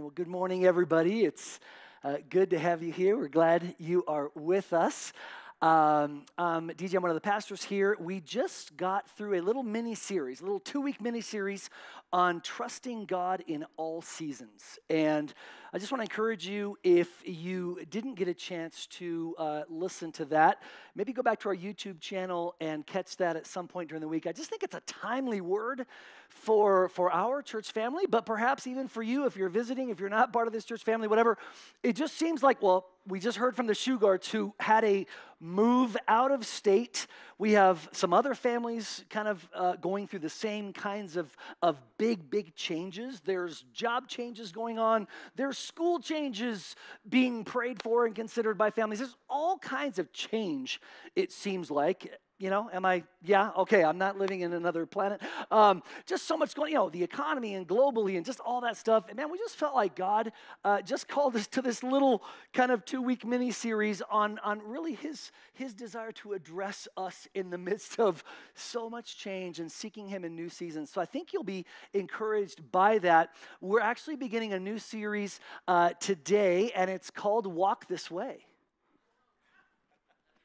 Well, good morning, everybody. It's uh, good to have you here. We're glad you are with us. Um, um, DJ, I'm one of the pastors here. We just got through a little mini series, a little two week mini series on trusting God in all seasons. And I just want to encourage you if you didn't get a chance to uh, listen to that, maybe go back to our YouTube channel and catch that at some point during the week. I just think it's a timely word for, for our church family, but perhaps even for you if you're visiting, if you're not part of this church family, whatever. It just seems like, well, we just heard from the Shugars who had a move out of state. We have some other families kind of uh, going through the same kinds of, of big, big changes. There's job changes going on, there's school changes being prayed for and considered by families. There's all kinds of change, it seems like. You know, am I, yeah, okay, I'm not living in another planet. Um, just so much going, you know, the economy and globally and just all that stuff. And man, we just felt like God uh, just called us to this little kind of two week mini series on, on really his, his desire to address us in the midst of so much change and seeking Him in new seasons. So I think you'll be encouraged by that. We're actually beginning a new series uh, today, and it's called Walk This Way.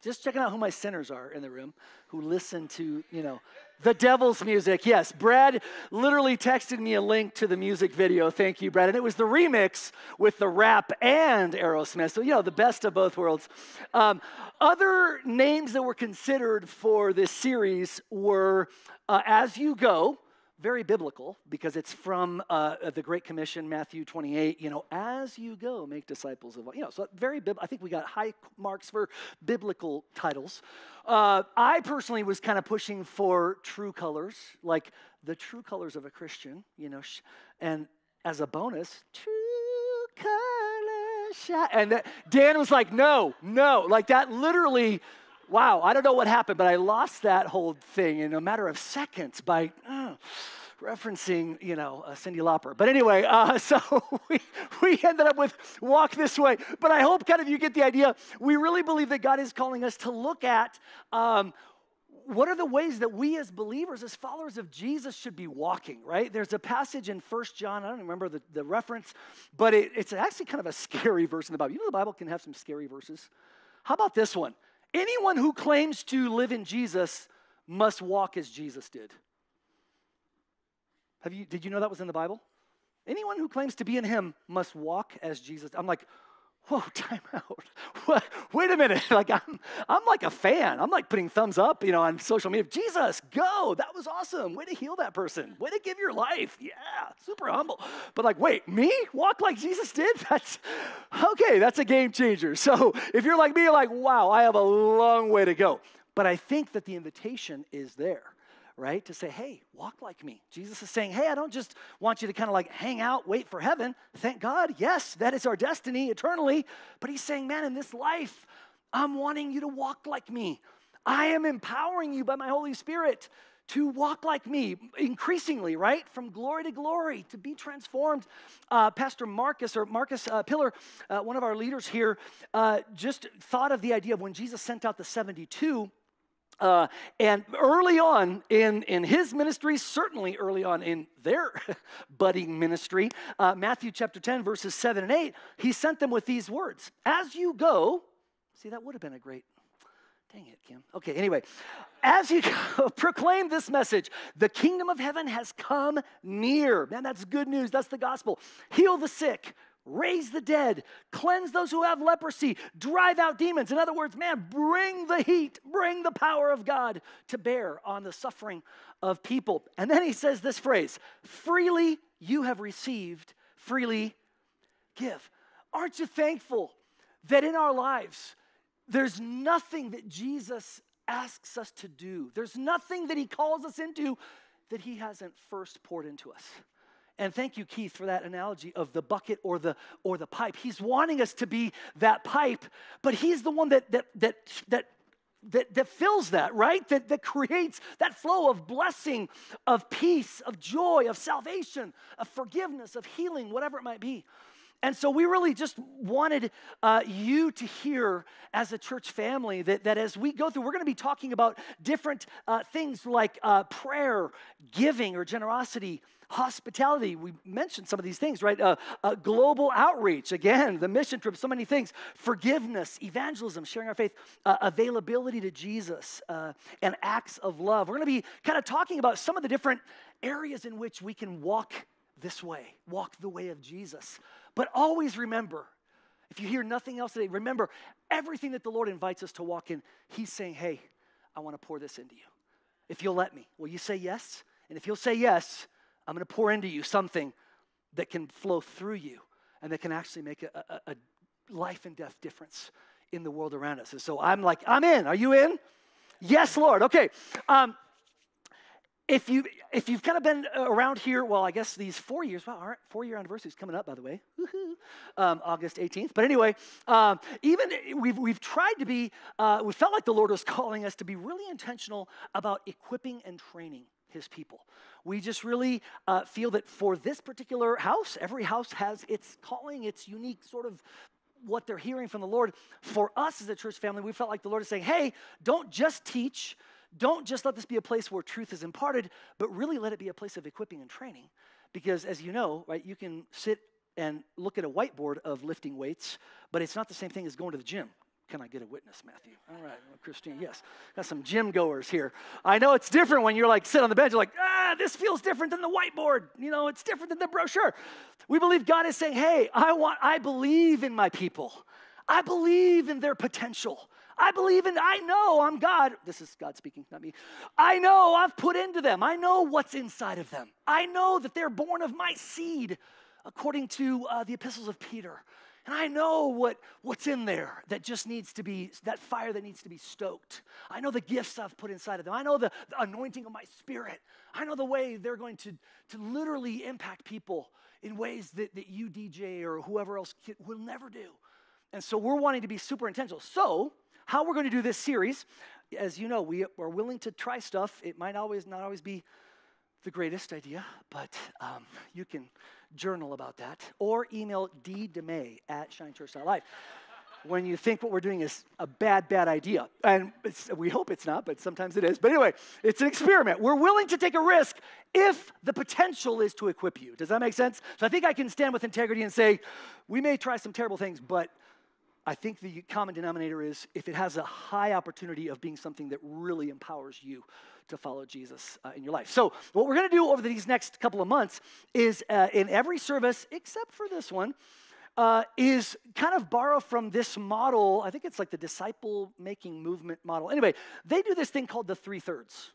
Just checking out who my sinners are in the room who listen to, you know, the devil's music. Yes, Brad literally texted me a link to the music video. Thank you, Brad. And it was the remix with the rap and Aerosmith. So, you know, the best of both worlds. Um, other names that were considered for this series were uh, As You Go, very biblical because it's from uh, the Great Commission, Matthew 28. You know, as you go, make disciples of all. You know, so very. Bib- I think we got high marks for biblical titles. Uh, I personally was kind of pushing for true colors, like the true colors of a Christian. You know, sh- and as a bonus, true colors. And that, Dan was like, no, no, like that literally wow, I don't know what happened, but I lost that whole thing in a matter of seconds by uh, referencing, you know, uh, Cyndi Lauper. But anyway, uh, so we, we ended up with Walk This Way. But I hope kind of you get the idea. We really believe that God is calling us to look at um, what are the ways that we as believers, as followers of Jesus, should be walking, right? There's a passage in First John, I don't remember the, the reference, but it, it's actually kind of a scary verse in the Bible. You know, the Bible can have some scary verses. How about this one? Anyone who claims to live in Jesus must walk as Jesus did. Have you, did you know that was in the Bible? Anyone who claims to be in him must walk as Jesus. I'm like, whoa, time out. What? Wait a minute. Like I'm, I'm like a fan. I'm like putting thumbs up, you know, on social media. Jesus, go. That was awesome. Way to heal that person. Way to give your life. Yeah, super humble. But like, wait, me walk like Jesus did? That's okay. That's a game changer. So if you're like me, you're like, wow, I have a long way to go. But I think that the invitation is there right? To say, hey, walk like me. Jesus is saying, hey, I don't just want you to kind of like hang out, wait for heaven. Thank God, yes, that is our destiny eternally. But he's saying, man, in this life, I'm wanting you to walk like me. I am empowering you by my Holy Spirit to walk like me increasingly, right? From glory to glory, to be transformed. Uh, Pastor Marcus, or Marcus uh, Pillar, uh, one of our leaders here, uh, just thought of the idea of when Jesus sent out the 72 uh, and early on in, in his ministry, certainly early on in their budding ministry, uh, Matthew chapter 10, verses 7 and 8, he sent them with these words As you go, see, that would have been a great, dang it, Kim. Okay, anyway, as you go, proclaim this message the kingdom of heaven has come near. Man, that's good news. That's the gospel. Heal the sick, raise the dead, cleanse those who have leprosy, drive out demons. In other words, man, bring the heat, bring the power of God to bear on the suffering of people. And then he says this phrase freely you have received, freely give. Aren't you thankful that in our lives, there's nothing that Jesus asks us to do, there's nothing that he calls us into that he hasn't first poured into us? And thank you, Keith, for that analogy of the bucket or the or the pipe. He's wanting us to be that pipe, but he's the one that that that that that, that fills that, right? That, that creates that flow of blessing, of peace, of joy, of salvation, of forgiveness, of healing, whatever it might be. And so we really just wanted uh, you to hear as a church family that, that as we go through, we're going to be talking about different uh, things like uh, prayer, giving, or generosity, hospitality. We mentioned some of these things, right? Uh, uh, global outreach, again, the mission trip, so many things. Forgiveness, evangelism, sharing our faith, uh, availability to Jesus, and acts of love. We're going to be kind of talking about some of the different areas in which we can walk this way, walk the way of Jesus. But always remember, if you hear nothing else today, remember everything that the Lord invites us to walk in, He's saying, Hey, I want to pour this into you. If you'll let me, will you say yes? And if you'll say yes, I'm going to pour into you something that can flow through you and that can actually make a, a, a life and death difference in the world around us. And so I'm like, I'm in. Are you in? Yes, Lord. Okay. Um, if you if you've kind of been around here, well, I guess these four years. Well, all right, four year anniversary is coming up, by the way, um, August 18th. But anyway, um, even we've we've tried to be. Uh, we felt like the Lord was calling us to be really intentional about equipping and training His people. We just really uh, feel that for this particular house, every house has its calling, its unique sort of what they're hearing from the Lord. For us as a church family, we felt like the Lord is saying, "Hey, don't just teach." Don't just let this be a place where truth is imparted, but really let it be a place of equipping and training. Because as you know, right, you can sit and look at a whiteboard of lifting weights, but it's not the same thing as going to the gym. Can I get a witness, Matthew? All right, well, Christine, yes. Got some gym goers here. I know it's different when you're like sit on the bench, you're like, ah, this feels different than the whiteboard. You know, it's different than the brochure. We believe God is saying, hey, I want, I believe in my people. I believe in their potential. I believe in, I know I'm God. This is God speaking, not me. I know I've put into them. I know what's inside of them. I know that they're born of my seed, according to uh, the epistles of Peter. And I know what, what's in there that just needs to be, that fire that needs to be stoked. I know the gifts I've put inside of them. I know the, the anointing of my spirit. I know the way they're going to, to literally impact people in ways that, that you, DJ, or whoever else will never do. And so we're wanting to be super intentional. So, how we're going to do this series, as you know, we are willing to try stuff. It might always not always be the greatest idea, but um, you can journal about that or email ddemay at shinechurch.life when you think what we're doing is a bad, bad idea. And we hope it's not, but sometimes it is. But anyway, it's an experiment. We're willing to take a risk if the potential is to equip you. Does that make sense? So I think I can stand with integrity and say, we may try some terrible things, but I think the common denominator is if it has a high opportunity of being something that really empowers you to follow Jesus uh, in your life. So, what we're going to do over these next couple of months is uh, in every service, except for this one, uh, is kind of borrow from this model. I think it's like the disciple making movement model. Anyway, they do this thing called the three thirds.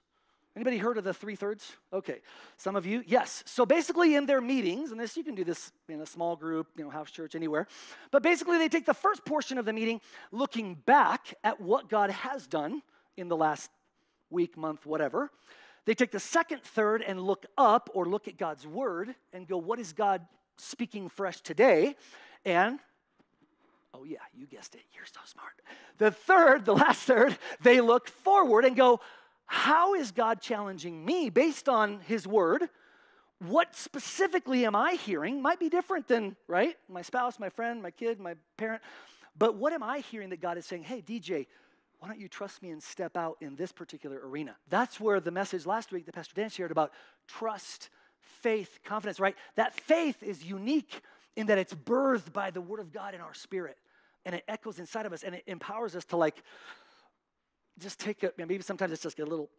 Anybody heard of the three thirds? Okay, some of you, yes. So basically, in their meetings, and this you can do this in a small group, you know, house church, anywhere. But basically, they take the first portion of the meeting, looking back at what God has done in the last week, month, whatever. They take the second third and look up or look at God's word and go, what is God speaking fresh today? And Oh, yeah, you guessed it. You're so smart. The third, the last third, they look forward and go, how is God challenging me based on His word? What specifically am I hearing? Might be different than, right? My spouse, my friend, my kid, my parent. But what am I hearing that God is saying, hey, DJ, why don't you trust me and step out in this particular arena? That's where the message last week that Pastor Dan shared about trust, faith, confidence, right? That faith is unique in that it's birthed by the Word of God in our spirit and it echoes inside of us and it empowers us to like just take a, maybe sometimes it's just a little,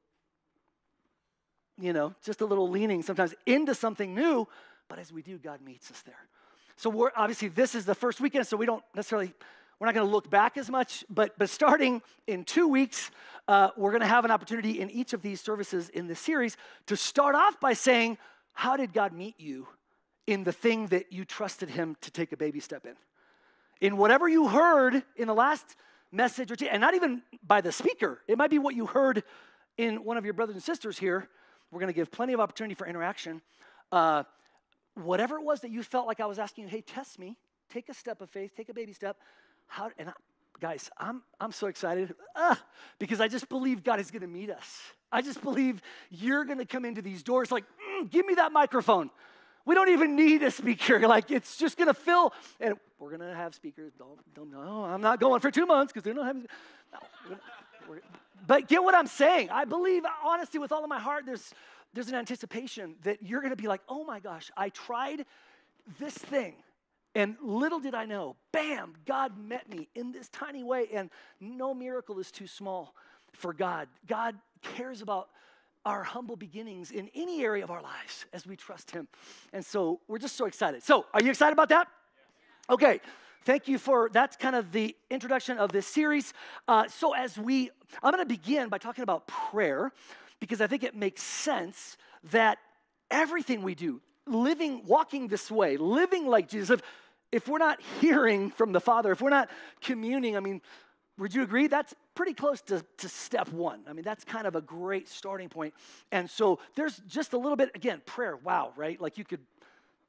you know, just a little leaning sometimes into something new. But as we do, God meets us there. So we're obviously this is the first weekend, so we don't necessarily we're not going to look back as much. But but starting in two weeks, uh, we're going to have an opportunity in each of these services in this series to start off by saying, how did God meet you in the thing that you trusted Him to take a baby step in? In whatever you heard in the last message or and not even by the speaker. It might be what you heard in one of your brothers and sisters here. We're going to give plenty of opportunity for interaction. Uh, whatever it was that you felt like I was asking you, hey, test me, take a step of faith, take a baby step. How and I, guys, I'm I'm so excited because I just believe God is going to meet us. I just believe you're going to come into these doors like, mm, give me that microphone. We don't even need a speaker. Like it's just gonna fill, and we're gonna have speakers. Don't, don't know. I'm not going for two months because they're not having. No, we're, we're, but get what I'm saying. I believe, honestly, with all of my heart, there's there's an anticipation that you're gonna be like, oh my gosh, I tried this thing. And little did I know, bam, God met me in this tiny way. And no miracle is too small for God. God cares about our humble beginnings in any area of our lives as we trust Him. And so we're just so excited. So, are you excited about that? Okay. Thank you for that's kind of the introduction of this series. Uh, so, as we, I'm going to begin by talking about prayer because I think it makes sense that everything we do, living, walking this way, living like Jesus, if, if we're not hearing from the Father, if we're not communing, I mean, would you agree? That's pretty close to, to step one. I mean, that's kind of a great starting point. And so there's just a little bit, again, prayer, wow, right? Like you could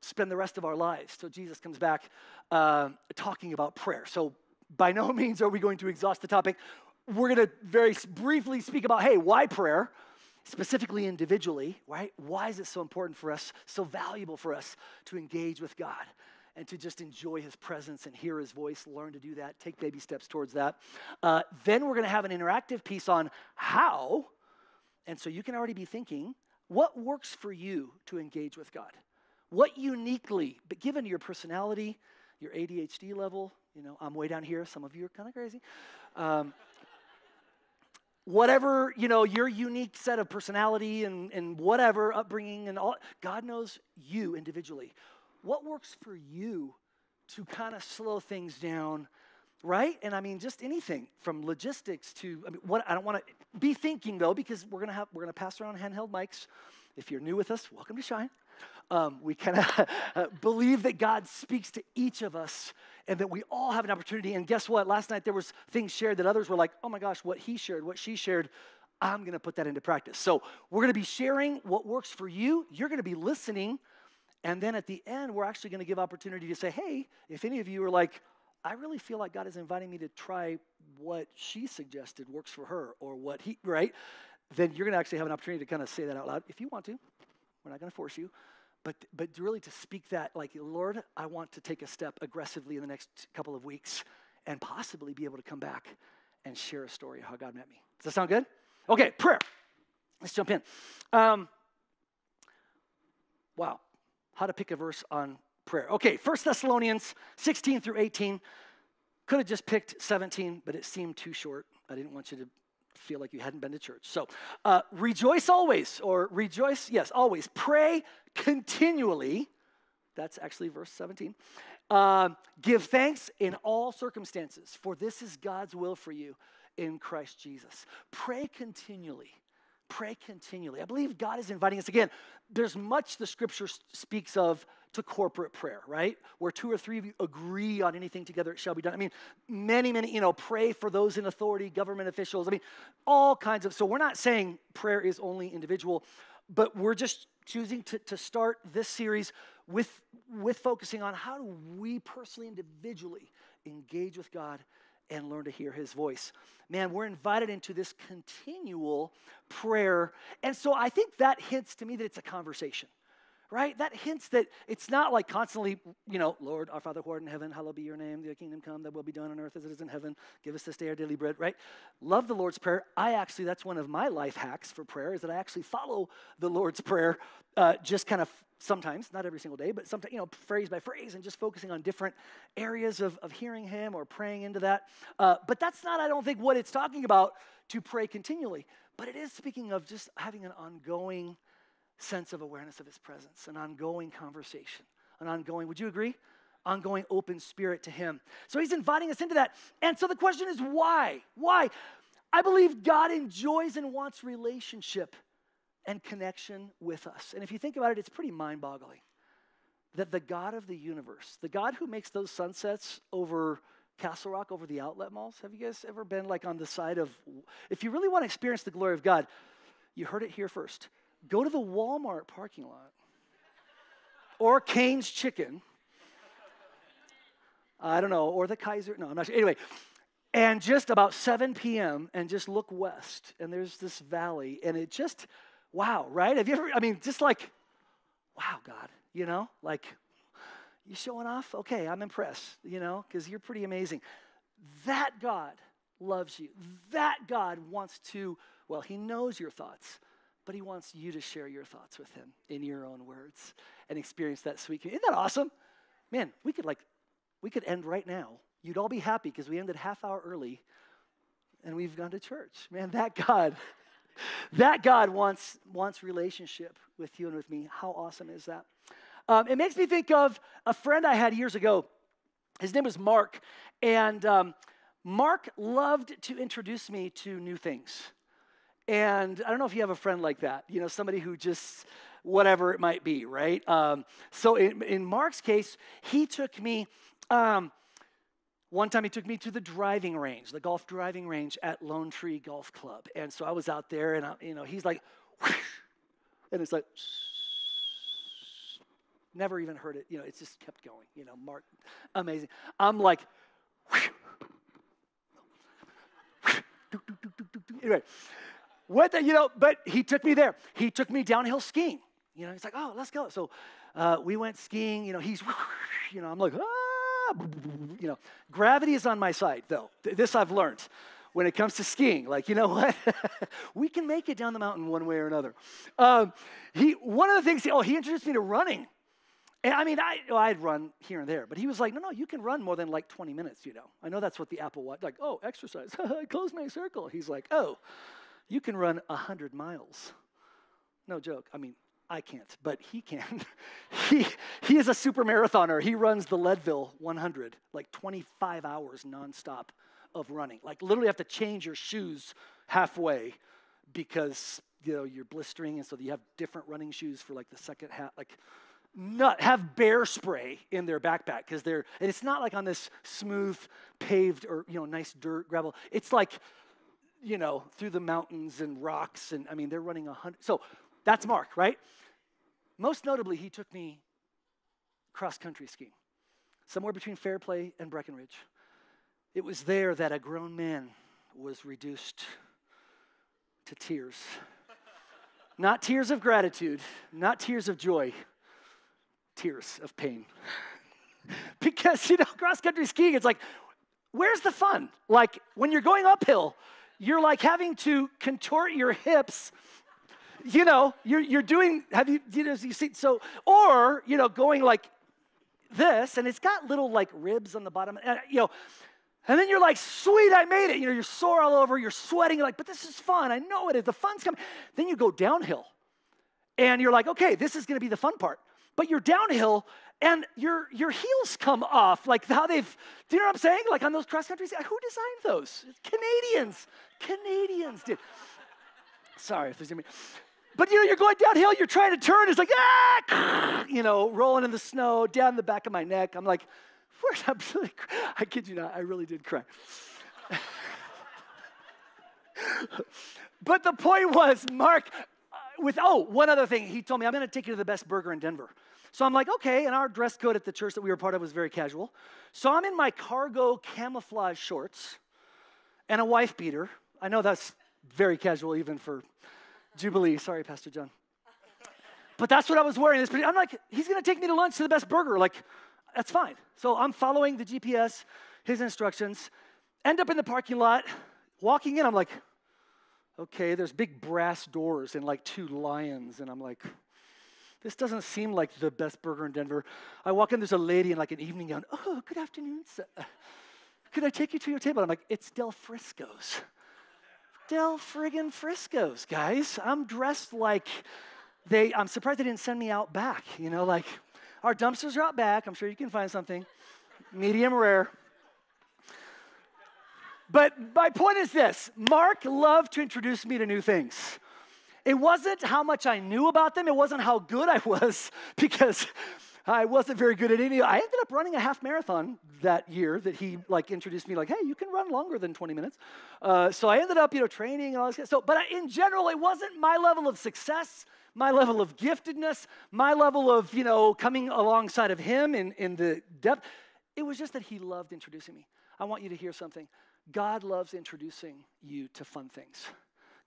spend the rest of our lives till Jesus comes back uh, talking about prayer. So by no means are we going to exhaust the topic. We're going to very briefly speak about, hey, why prayer? Specifically, individually, right? Why is it so important for us, so valuable for us to engage with God? And to just enjoy his presence and hear his voice, learn to do that, take baby steps towards that. Uh, then we're going to have an interactive piece on how. And so you can already be thinking, what works for you to engage with God? What uniquely, but given your personality, your ADHD level, you know, I'm way down here, some of you are kind of crazy. Um, whatever, you know, your unique set of personality and, and whatever, upbringing and all, God knows you individually what works for you to kind of slow things down, right? And I mean, just anything from logistics to, I mean, what I don't want to be thinking though, because we're gonna have, we're gonna pass around handheld mics. If you're new with us, welcome to Shine. Um, we kind of believe that God speaks to each of us and that we all have an opportunity. And guess what? Last night there was things shared that others were like, oh my gosh, what he shared, what she shared, I'm going to put that into practice. So we're going to be sharing what works for you. You're going to be listening and then at the end, we're actually going to give opportunity to say, hey, if any of you are like, I really feel like God is inviting me to try what she suggested works for her or what he, right? Then you're going to actually have an opportunity to kind of say that out loud if you want to. We're not going to force you. But, but really to speak that, like, Lord, I want to take a step aggressively in the next couple of weeks and possibly be able to come back and share a story of how God met me. Does that sound good? Okay, prayer. Let's jump in. Um, wow how to pick a verse on prayer. Okay, First Thessalonians 16 through 18. Could have just picked 17, but it seemed too short. I didn't want you to feel like you hadn't been to church. So, uh, rejoice always, or rejoice, yes, always. Pray continually. That's actually verse 17. Uh, give thanks in all circumstances, for this is God's will for you in Christ Jesus. Pray continually. Pray continually. I believe God is inviting us again. There's much the scripture speaks of to corporate prayer, right? Where two or three of you agree on anything together, it shall be done. I mean, many, many, you know, pray for those in authority, government officials. I mean, all kinds of. So we're not saying prayer is only individual, but we're just choosing to, to start this series with, with focusing on how do we personally, individually engage with God and learn to hear his voice. Man, we're invited into this continual prayer. And so I think that hints to me that it's a conversation, right? That hints that it's not like constantly, you know, Lord, our Father who art in heaven, hallowed be your name, your kingdom come, that will be done on earth as it is in heaven. Give us this day our daily bread, right? Love the Lord's Prayer. I actually, that's one of my life hacks for prayer, is that I actually follow the Lord's Prayer uh, just kind of sometimes, not every single day, but sometimes, you know, phrase by phrase and just focusing on different areas of, of hearing Him or praying into that. Uh, but that's not, I don't think, what it's talking about to pray continually. But it is speaking of just having an ongoing sense of awareness of His presence, an ongoing conversation, an ongoing, would you agree? Ongoing open spirit to Him. So He's inviting us into that. And so the question is why? Why? I believe God enjoys and wants relationship and connection with us. And if you think about it, it's pretty mind boggling that the God of the universe, the God who makes those sunsets over Castle Rock, over the outlet malls, have you guys ever been like on the side of, if you really want to experience the glory of God, you heard it here first. Go to the Walmart parking lot or Cane's Chicken. I don't know, or the Kaiser. No, I'm not sure. Anyway, and just about 7 p.m., and just look west, and there's this valley, and it just, wow, right? Have you ever, I mean, just like, wow, God, you know, like, you showing off? Okay, I'm impressed, you know, because you're pretty amazing. That God loves you. That God wants to, well, He knows your thoughts, but He wants you to share your thoughts with Him in your own words and experience that sweet communion. Isn't that awesome? Man, we could like, we could end right now. You'd all be happy because we ended half hour early and we've gone to church. Man, that God, that God wants, wants relationship with you and with me. How awesome is that? Um, it makes me think of a friend I had years ago. His name was Mark, and um, Mark loved to introduce me to new things. And I don't know if you have a friend like that, you know, somebody who just, whatever it might be, right? Um, so in, in, Mark's case, he took me, um, one time he took me to the driving range, the golf driving range at Lone Tree Golf Club. And so I was out there and, I, you know, he's like, whoosh, and it's like, never even heard it, you know, it just kept going, you know, Mark, amazing. I'm like, whoosh, anyway, what the, you know, but he took me there. He took me downhill skiing. You know, he's like, oh, let's go. So uh, we went skiing. You know, he's, you know, I'm like, ah, you know, gravity is on my side, though. This I've learned when it comes to skiing. Like, you know what? we can make it down the mountain one way or another. Um, he, one of the things, oh, he introduced me to running. And I mean, I, well, I'd run here and there, but he was like, no, no, you can run more than like 20 minutes, you know. I know that's what the Apple Watch, like, oh, exercise, close my circle. He's like, oh, you can run 100 miles. No joke. I mean, I can't, but he can. he, he is a super marathoner. He runs the Leadville 100, like 25 hours nonstop of running. Like literally have to change your shoes halfway because you know you're blistering, and so you have different running shoes for like the second half. Like nut have bear spray in their backpack because they're and it's not like on this smooth paved or you know nice dirt gravel it's like you know through the mountains and rocks and i mean they're running a hundred so that's mark right most notably he took me cross country skiing somewhere between fairplay and breckenridge it was there that a grown man was reduced to tears not tears of gratitude not tears of joy tears of pain. because, you know, cross country skiing, it's like, where's the fun? Like, when you're going uphill, you're like having to contort your hips. You know, you're, you're doing, have you, you know, you see, so, or, you know, going like this, and it's got little like ribs on the bottom, and, you know, and then you're like, sweet, I made it. You know, you're sore all over, you're sweating, you're like, but this is fun. I know it is. The fun's coming. Then you go downhill. And you're like, okay, this is gonna be the fun part but you're downhill and your your heels come off like how they've do you know what i'm saying? Like on those cross countries who designed those? Canadians. Canadians did. Sorry if there's any but you know you're going downhill you're trying to turn it's like ah! you know rolling in the snow down the back of my neck. I'm like where's i really i kid you not i really did cry. But the point was mark with, oh, one other thing. He told me, I'm going to take you to the best burger in Denver. So I'm like, okay. And our dress code at the church that we were part of was very casual. So I'm in my cargo camouflage shorts and a wife beater. I know that's very casual even for Jubilee. Sorry, Pastor John. But that's what I was wearing. I'm like, he's going to take me to lunch to the best burger. Like, that's fine. So I'm following the GPS, his instructions, end up in the parking lot, walking in. I'm like, okay, there's big brass doors and like two lions. And I'm like, this doesn't seem like the best burger in Denver. I walk in, there's a lady in like an evening gown. Oh, good afternoon. Sir. Could I take you to your table? I'm like, it's Del Frisco's. Del friggin' Frisco's, guys. I'm dressed like they, I'm surprised they didn't send me out back. You know, like our dumpsters are out back. I'm sure you can find something. Medium rare. But my point is this Mark loved to introduce me to new things. It wasn't how much I knew about them, it wasn't how good I was, because I wasn't very good at any. I ended up running a half marathon that year that he like introduced me, like, hey, you can run longer than 20 minutes. Uh, so I ended up, you know, training and all this. So, but in general, it wasn't my level of success, my level of giftedness, my level of, you know, coming alongside of him in, in the depth. It was just that he loved introducing me. I want you to hear something. God loves introducing you to fun things.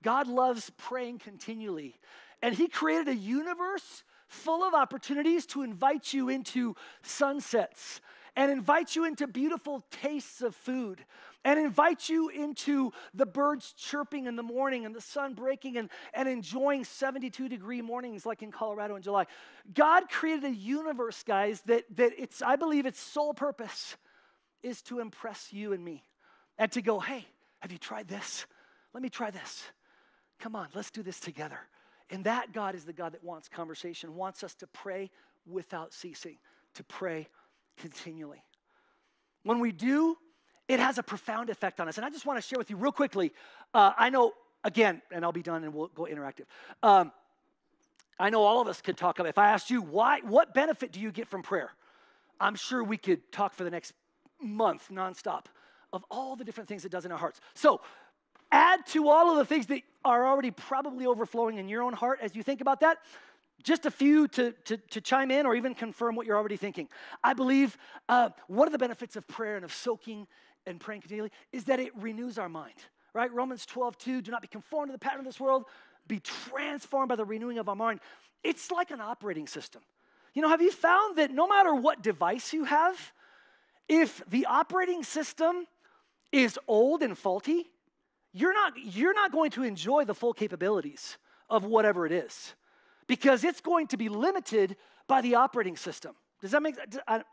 God loves praying continually. And He created a universe full of opportunities to invite you into sunsets and invite you into beautiful tastes of food and invite you into the birds chirping in the morning and the sun breaking and, and enjoying 72 degree mornings like in Colorado in July. God created a universe, guys, that, that it's, I believe its sole purpose is to impress you and me and to go, hey, have you tried this? Let me try this. Come on, let's do this together. And that God is the God that wants conversation, wants us to pray without ceasing, to pray continually. When we do, it has a profound effect on us. And I just want to share with you real quickly. Uh, I know, again, and I'll be done and we'll go interactive. Um, I know all of us could talk about, if I asked you, why, what benefit do you get from prayer? I'm sure we could talk for the next month nonstop of all the different things it does in our hearts. So, add to all of the things that are already probably overflowing in your own heart as you think about that. Just a few to, to, to chime in or even confirm what you're already thinking. I believe uh, one of the benefits of prayer and of soaking and praying continually is that it renews our mind, right? Romans 12, 2, do not be conformed to the pattern of this world, be transformed by the renewing of our mind. It's like an operating system. You know, have you found that no matter what device you have, if the operating system is old and faulty, you're not, you're not going to enjoy the full capabilities of whatever it is because it's going to be limited by the operating system. Does that make sense? I,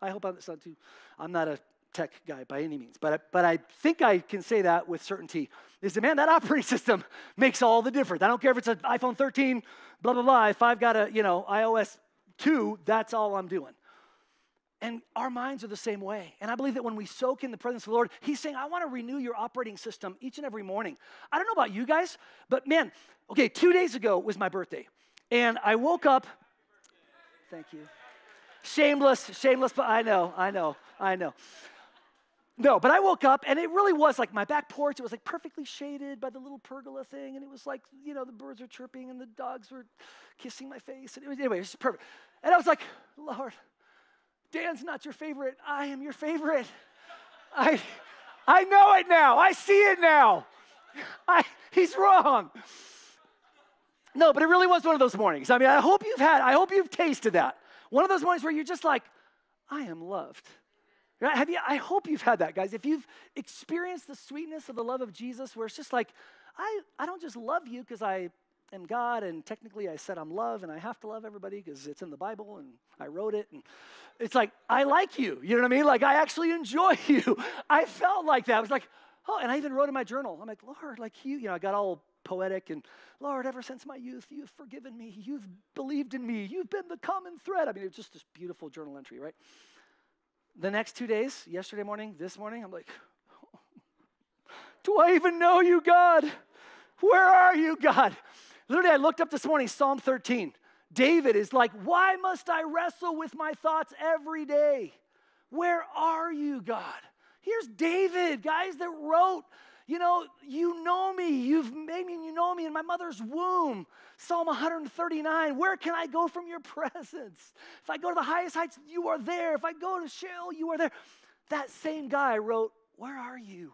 I hope I'm not too, I'm not a tech guy by any means, but I, but I think I can say that with certainty. Is that man, that operating system makes all the difference. I don't care if it's an iPhone 13, blah blah blah. If I've got a you know iOS 2, that's all I'm doing. And our minds are the same way. And I believe that when we soak in the presence of the Lord, He's saying, I want to renew your operating system each and every morning. I don't know about you guys, but man, okay, two days ago was my birthday. And I woke up, thank you. Shameless, shameless, but I know, I know, I know. No, but I woke up and it really was like my back porch. It was like perfectly shaded by the little pergola thing. And it was like, you know, the birds were chirping and the dogs were kissing my face. And it was, anyway, it was perfect. And I was like, Lord, Dan's not your favorite. I am your favorite. I, I know it now. I see it now. I, he's wrong. No, but it really was one of those mornings. I mean, I hope you've had, I hope you've tasted that. One of those mornings where you're just like, I am loved. Right? Have you, I hope you've had that, guys. If you've experienced the sweetness of the love of Jesus, where it's just like, I, I don't just love you because I am God, and technically I said I'm love, and I have to love everybody because it's in the Bible, and I wrote it, and it's like I like you. You know what I mean? Like I actually enjoy you. I felt like that. I was like, oh, and I even wrote in my journal. I'm like, Lord, like you, you know, I got all poetic and Lord, ever since my youth, you've forgiven me, you've believed in me, you've been the common thread. I mean, it's just this beautiful journal entry, right? The next two days, yesterday morning, this morning, I'm like, do I even know you, God? Where are you, God? Literally, I looked up this morning, Psalm 13. David is like, Why must I wrestle with my thoughts every day? Where are you, God? Here's David, guys, that wrote you know, you know me. You've made me, and you know me in my mother's womb. Psalm 139 Where can I go from your presence? If I go to the highest heights, you are there. If I go to Sheol, you are there. That same guy wrote, Where are you?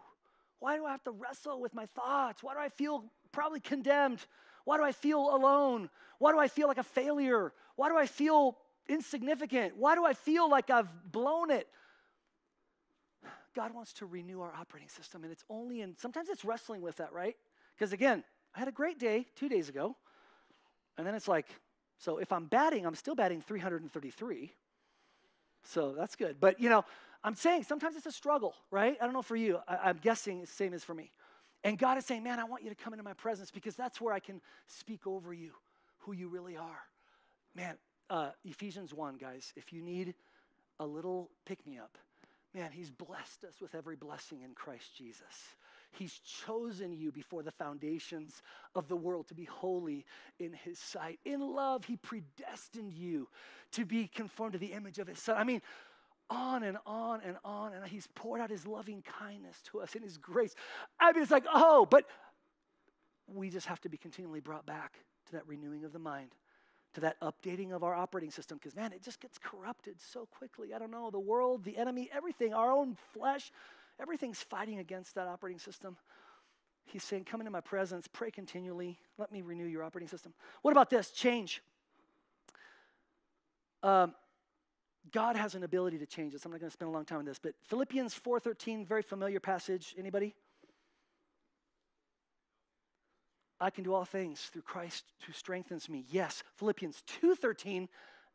Why do I have to wrestle with my thoughts? Why do I feel probably condemned? Why do I feel alone? Why do I feel like a failure? Why do I feel insignificant? Why do I feel like I've blown it? God wants to renew our operating system, and it's only in sometimes it's wrestling with that, right? Because again, I had a great day two days ago, and then it's like, so if I'm batting, I'm still batting 333. So that's good. But you know, I'm saying sometimes it's a struggle, right? I don't know for you. I, am guessing it's the same as for me. And God is saying, man, I want you to come into my presence because that's where I can speak over you, who you really are. Man, uh, Ephesians 1, guys, if you need a little pick me up, Man, He's blessed us with every blessing in Christ Jesus. He's chosen you before the foundations of the world to be holy in His sight. In love, He predestined you to be conformed to the image of His Son. I mean, on and on and on, and He's poured out His loving kindness to us in His grace. I mean, it's like, oh, but we just have to be continually brought back to that renewing of the mind to that updating of our operating system because, man, it just gets corrupted so quickly. I don't know, the world, the enemy, everything, our own flesh, everything's fighting against that operating system. He's saying, Come into my presence, pray continually, let me renew your operating system. What about this? Change. Um, God has an ability to change us. I'm not going to spend a long time on this, but Philippians 4:13, very familiar passage. Anybody? I can do all things through Christ who strengthens me. Yes, Philippians 2:13,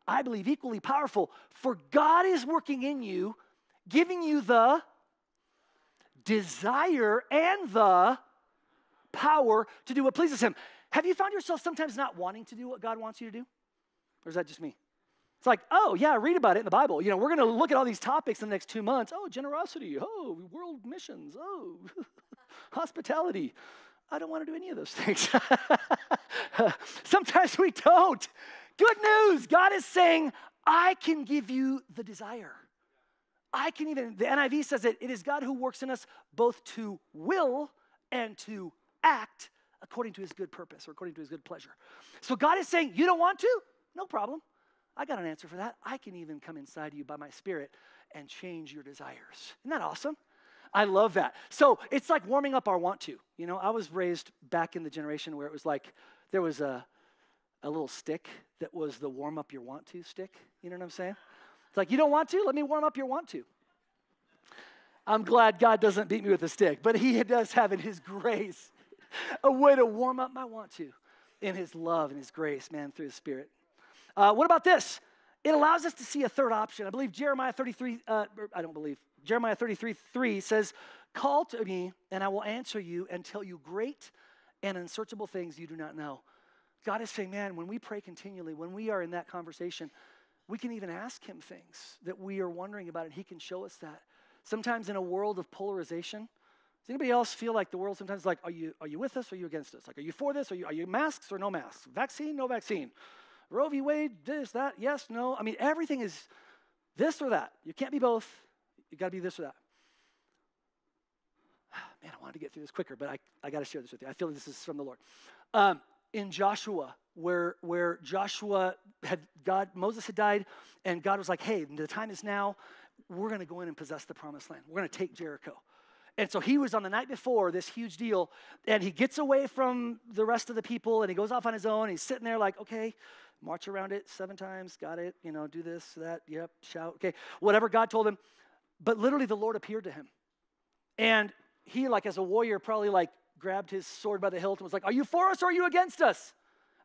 I believe equally powerful. For God is working in you, giving you the desire and the power to do what pleases him. Have you found yourself sometimes not wanting to do what God wants you to do? Or is that just me? It's like, oh, yeah, read about it in the Bible. You know, we're going to look at all these topics in the next two months. Oh, generosity. Oh, world missions. Oh, hospitality. I don't want to do any of those things. Sometimes we don't. Good news God is saying, I can give you the desire. I can even, the NIV says it, it is God who works in us both to will and to act according to his good purpose or according to his good pleasure. So God is saying, You don't want to? No problem. I got an answer for that. I can even come inside you by my spirit and change your desires. Isn't that awesome? I love that. So it's like warming up our want to. You know, I was raised back in the generation where it was like there was a, a little stick that was the warm up your want to stick. You know what I'm saying? It's like, you don't want to? Let me warm up your want to. I'm glad God doesn't beat me with a stick, but He does have in His grace a way to warm up my want to in His love and His grace, man, through His Spirit. Uh, what about this? It allows us to see a third option. I believe Jeremiah 33, uh, I don't believe, Jeremiah 33 3 says, Call to me, and I will answer you and tell you great and unsearchable things you do not know. God is saying, man, when we pray continually, when we are in that conversation, we can even ask Him things that we are wondering about, and He can show us that. Sometimes in a world of polarization, does anybody else feel like the world sometimes like, are you, are you with us or are you against us? Like, are you for this? Are you, are you masks or no masks? Vaccine, no vaccine? Roe v. Wade, this, that, yes, no. I mean, everything is this or that. You can't be both. You got to be this or that. Man, I wanted to get through this quicker, but I, I got to share this with you. I feel this is from the Lord. Um, in Joshua, where, where Joshua had God, Moses had died, and God was like, hey, the time is now. We're going to go in and possess the promised land. We're going to take Jericho. And so he was on the night before this huge deal, and he gets away from the rest of the people and he goes off on his own. he's sitting there like, okay, march around it seven times, got it, you know, do this, that, yep, shout, okay, whatever God told him. But literally, the Lord appeared to him. And he, like as a warrior, probably like grabbed his sword by the hilt and was like, Are you for us or are you against us?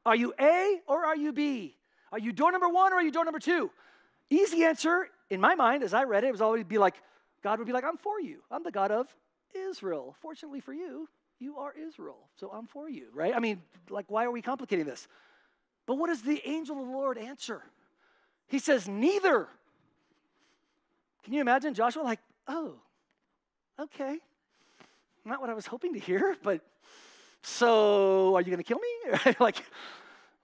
Are you A or are you B? Are you door number one or are you door number two? Easy answer, in my mind, as I read it, it was always be like, God would be like, I'm for you. I'm the God of Israel. Fortunately for you, you are Israel. So I'm for you, right? I mean, like, why are we complicating this? But what does the angel of the Lord answer? He says, Neither. Can you imagine Joshua like, oh, okay. Not what I was hoping to hear, but so are you going to kill me? like,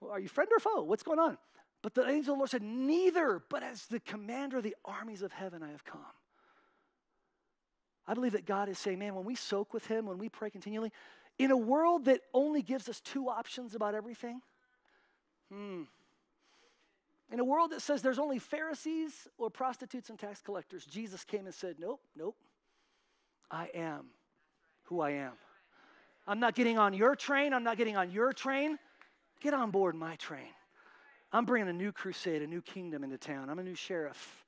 are you friend or foe? What's going on? But the angel of the Lord said, Neither, but as the commander of the armies of heaven I have come. I believe that God is saying, man, when we soak with Him, when we pray continually, in a world that only gives us two options about everything, hmm, in a world that says there's only Pharisees or prostitutes and tax collectors, Jesus came and said, Nope, nope. I am who I am. I'm not getting on your train. I'm not getting on your train. Get on board my train. I'm bringing a new crusade, a new kingdom into town. I'm a new sheriff,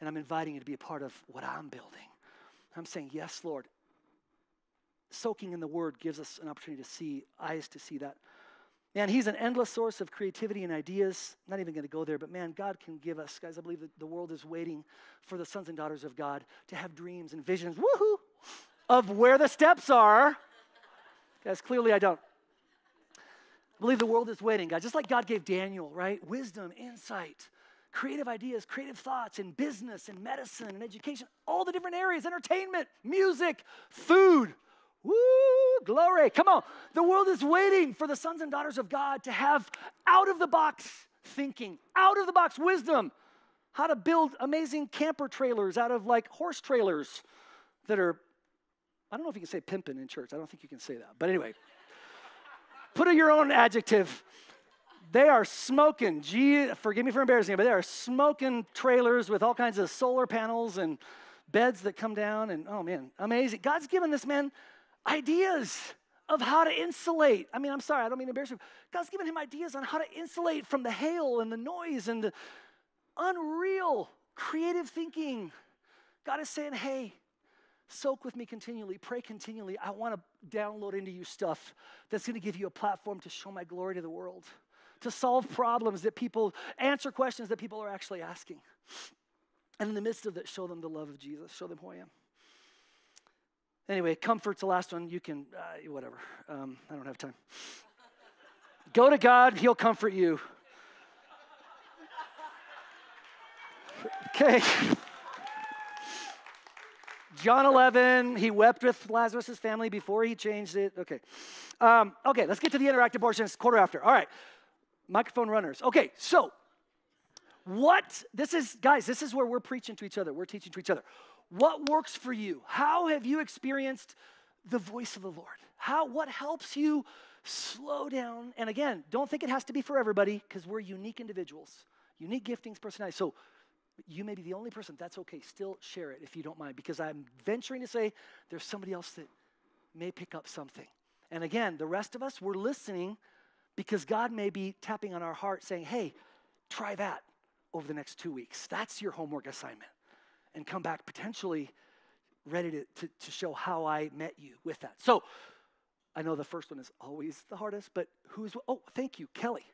and I'm inviting you to be a part of what I'm building. I'm saying, Yes, Lord. Soaking in the word gives us an opportunity to see, eyes to see that. Man, he's an endless source of creativity and ideas. Not even going to go there, but man, God can give us, guys. I believe that the world is waiting for the sons and daughters of God to have dreams and visions, woohoo, of where the steps are. guys, clearly I don't. I believe the world is waiting, guys. Just like God gave Daniel, right? Wisdom, insight, creative ideas, creative thoughts in business and medicine and education, all the different areas, entertainment, music, food. Woo, glory. Come on. The world is waiting for the sons and daughters of God to have out of the box thinking, out of the box wisdom, how to build amazing camper trailers out of like horse trailers that are, I don't know if you can say pimping in church. I don't think you can say that. But anyway, put in your own adjective. They are smoking, gee, forgive me for embarrassing, you, but they are smoking trailers with all kinds of solar panels and beds that come down. And oh man, amazing. God's given this man ideas of how to insulate. I mean, I'm sorry, I don't mean to embarrass you. God's given him ideas on how to insulate from the hail and the noise and the unreal creative thinking. God is saying, hey, soak with me continually, pray continually. I want to download into you stuff that's going to give you a platform to show my glory to the world, to solve problems that people, answer questions that people are actually asking. And in the midst of that, show them the love of Jesus, show them who I am. Anyway, comfort's the last one. You can, uh, whatever. Um, I don't have time. Go to God, He'll comfort you. Okay. John 11, he wept with Lazarus' family before he changed it. Okay. Um, okay, let's get to the interactive portion. It's quarter after. All right. Microphone runners. Okay, so what, this is, guys, this is where we're preaching to each other. We're teaching to each other. What works for you? How have you experienced the voice of the Lord? How, what helps you slow down? And again, don't think it has to be for everybody because we're unique individuals, unique giftings, personalities. So you may be the only person. That's okay. Still share it if you don't mind because I'm venturing to say there's somebody else that may pick up something. And again, the rest of us, we're listening because God may be tapping on our heart saying, hey, try that over the next two weeks. That's your homework assignment and come back potentially ready to, to, to show how I met you with that. So I know the first one is always the hardest, but who's, oh, thank you, Kelly.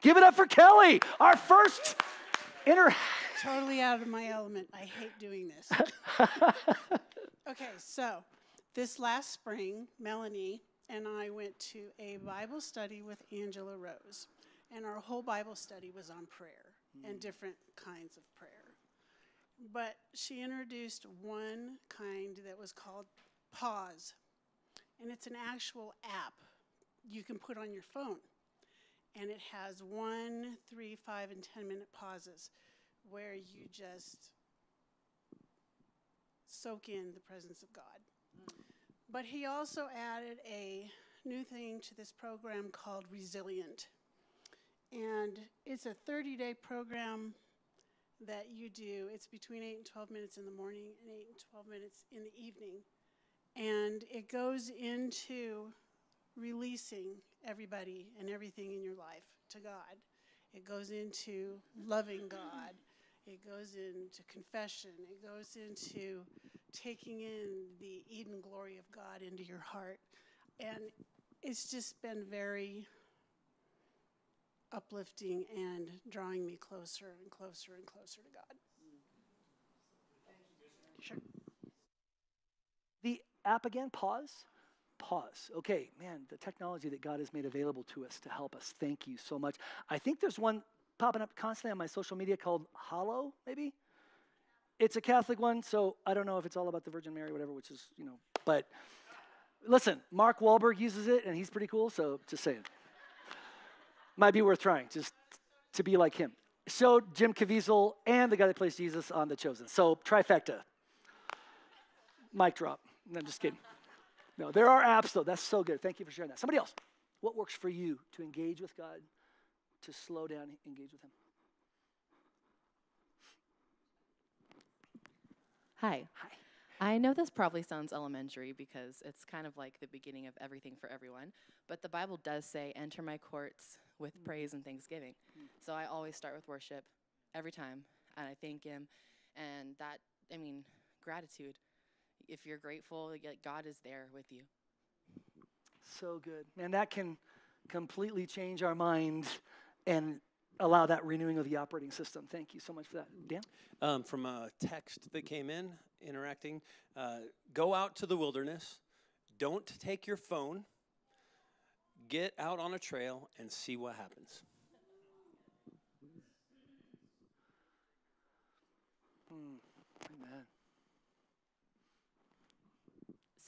Give it up for Kelly, our first inter. Totally out of my element. I hate doing this. okay, so this last spring, Melanie and I went to a Bible study with Angela Rose, and our whole Bible study was on prayer mm. and different kinds of prayer. But she introduced one kind that was called Pause. And it's an actual app you can put on your phone. And it has one, three, five, and 10 minute pauses where you just soak in the presence of God. Mm. But he also added a new thing to this program called Resilient. And it's a 30 day program that you do. It's between 8 and 12 minutes in the morning and 8 and 12 minutes in the evening. And it goes into releasing everybody and everything in your life to God. It goes into loving God. It goes into confession. It goes into taking in the Eden glory of God into your heart. And it's just been very uplifting and drawing me closer and closer and closer to God. Sure. The app again, pause. Pause. Okay, man, the technology that God has made available to us to help us. Thank you so much. I think there's one popping up constantly on my social media called Hallow, maybe? It's a Catholic one, so I don't know if it's all about the Virgin Mary whatever, which is, you know, but listen, Mark Wahlberg uses it and he's pretty cool, so just saying might be worth trying just to be like him. So Jim Caviezel and the guy that plays Jesus on The Chosen. So trifecta. Mic drop. No, I'm just kidding. No, there are apps though. That's so good. Thank you for sharing that. Somebody else. What works for you to engage with God, to slow down, engage with Him? Hi. Hi. I know this probably sounds elementary because it's kind of like the beginning of everything for everyone, but the Bible does say, enter my courts with mm. praise and thanksgiving. Mm. So I always start with worship every time, and I thank Him. And that, I mean, gratitude. If you're grateful, God is there with you. So good. Man, that can completely change our mind and allow that renewing of the operating system. Thank you so much for that. Dan? Um, from a text that came in, interacting, uh, go out to the wilderness. Don't take your phone get out on a trail and see what happens. Hmm. Amen.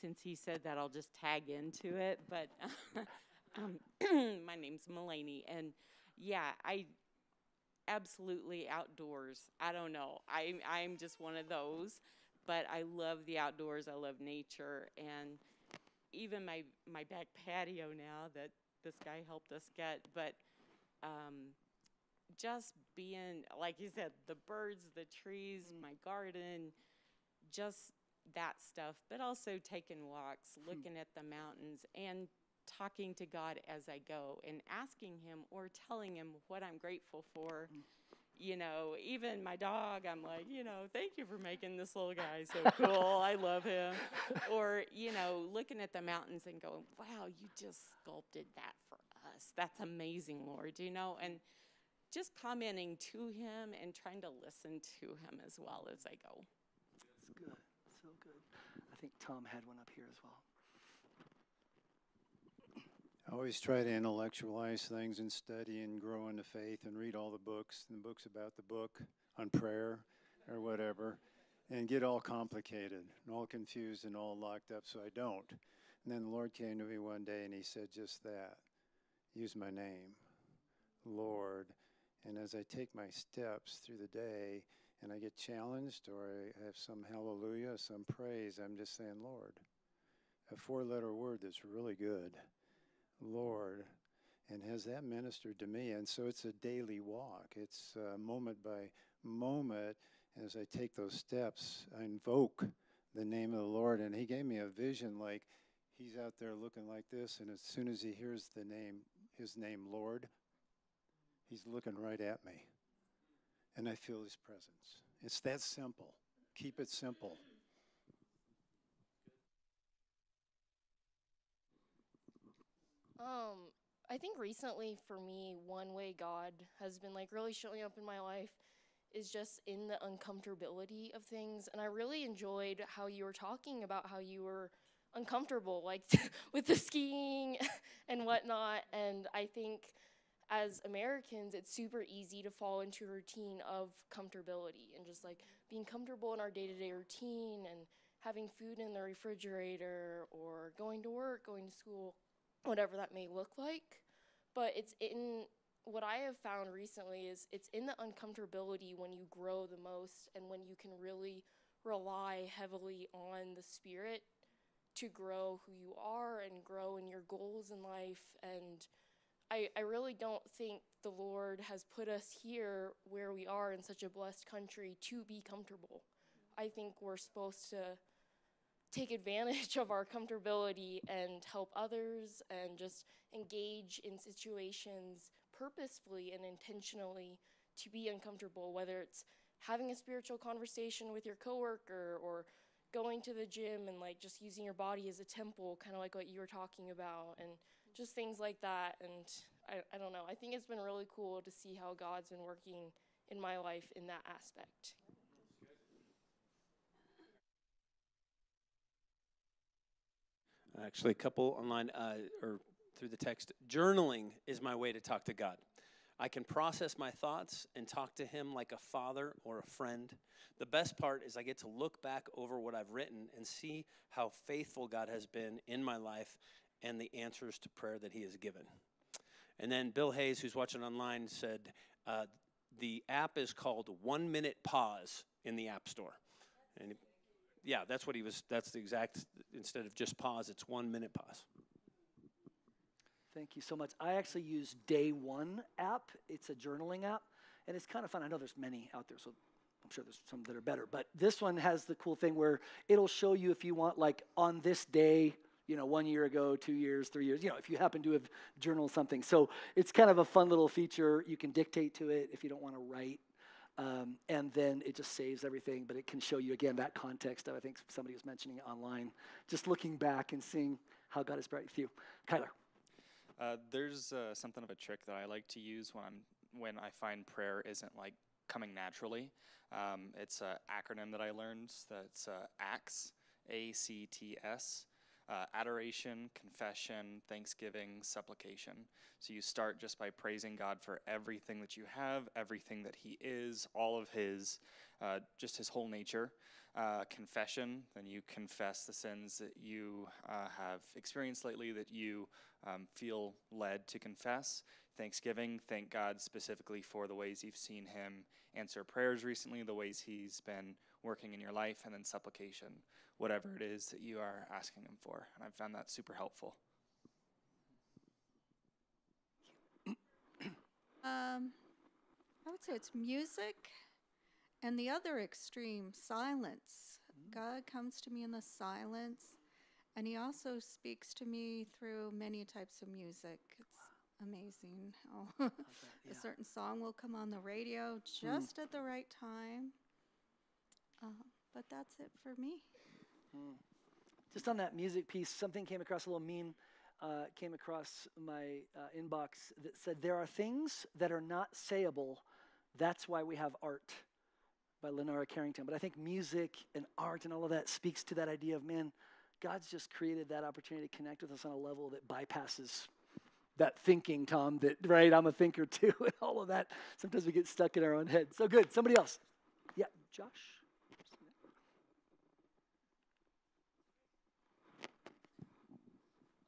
Since he said that, I'll just tag into it. But um, my name's Mulaney, and yeah, I absolutely outdoors. I don't know. I I'm just one of those, but I love the outdoors. I love nature, and even my my back patio now that this guy helped us get, but um, just being like you said, the birds, the trees, mm. my garden, just that stuff, but also taking walks, hmm. looking at the mountains, and talking to God as I go and asking Him or telling Him what I'm grateful for. Mm. You know, even my dog, I'm like, you know, thank you for making this little guy so cool. I love him. Or, you know, looking at the mountains and going, wow, you just sculpted that for us. That's amazing, Lord, you know, and just commenting to him and trying to listen to him as well as I go. It's good. So good. I think Tom had one up here as well. I always try to intellectualize things and study and grow into faith and read all the books and books about the book on prayer or whatever and get all complicated and all confused and all locked up so I don't. And then the Lord came to me one day and he said just that. Use my name, Lord. And as I take my steps through the day and I get challenged or I have some hallelujah, some praise, I'm just saying, Lord. A four letter word that's really good. Lord, and has that ministered to me? And so it's a daily walk. It's uh, moment by moment as I take those steps. I invoke the name of the Lord, and He gave me a vision like He's out there looking like this, and as soon as He hears the name, His name, Lord, He's looking right at me, and I feel His presence. It's that simple. Keep it simple. Um, I think recently for me, one way God has been like really showing up in my life is just in the uncomfortability of things. And I really enjoyed how you were talking about how you were uncomfortable, like with the skiing and whatnot. And I think as Americans, it's super easy to fall into a routine of comfortability and just like being comfortable in our day to day routine and having food in the refrigerator or going to work, going to school whatever that may look like. But it's in what I have found recently is it's in the uncomfortability when you grow the most and when you can really rely heavily on the spirit to grow who you are and grow in your goals in life and I, I really don't think the Lord has put us here where we are in such a blessed country to be comfortable. I think we're supposed to take advantage of our comfortability and help others and just engage in situations purposefully and intentionally to be uncomfortable, whether it's having a spiritual conversation with your coworker or going to the gym and like just using your body as a temple, kind of like what you were talking about, and just things like that. And I, I don't know, I think it's been really cool to see how God's been working in my life in that aspect. Actually, a couple online uh, or through the text. Journaling is my way to talk to God. I can process my thoughts and talk to Him like a father or a friend. The best part is I get to look back over what I've written and see how faithful God has been in my life and the answers to prayer that He has given. And then Bill Hayes, who's watching online, said uh, the app is called One Minute Pause in the App Store. And yeah, that's what he was. That's the exact. Instead of just pause, it's one minute pause. Thank you so much. I actually use Day One app. It's a journaling app, and it's kind of fun. I know there's many out there, so I'm sure there's some that are better. But this one has the cool thing where it'll show you if you want, like on this day, you know, one year ago, two years, three years, you know, if you happen to have journaled something. So it's kind of a fun little feature. You can dictate to it if you don't want to write. Um, and then it just saves everything, but it can show you again that context of I think somebody was mentioning it online, just looking back and seeing how God has brought you through. Kyler. Uh, there's uh, something of a trick that I like to use when I'm when I find prayer isn't like coming naturally. Um, it's an acronym that I learned. That's uh, ACTS, A C T S. Uh, adoration, confession, thanksgiving, supplication. So you start just by praising God for everything that you have, everything that He is, all of His, uh, just His whole nature. Uh, confession, then you confess the sins that you uh, have experienced lately that you um, feel led to confess. Thanksgiving, thank God specifically for the ways you've seen Him answer prayers recently, the ways He's been working in your life, and then supplication, whatever it is that you are asking Him for. And I've found that super helpful. Um, I would say it's music, and the other extreme, silence. God comes to me in the silence, and He also speaks to me through many types of music. It's amazing how yeah. a certain song will come on the radio just at the right time. Uh, but that's it for me. Just on that music piece, something came across a little meme. Uh, came across my uh, inbox that said, "There are things that are not sayable. That's why we have art." By Leonora Carrington. But I think music and art and all of that speaks to that idea of man. God's just created that opportunity to connect with us on a level that bypasses that thinking, Tom. That right? I'm a thinker too, and all of that. Sometimes we get stuck in our own head. So good. Somebody else. Yeah, Josh.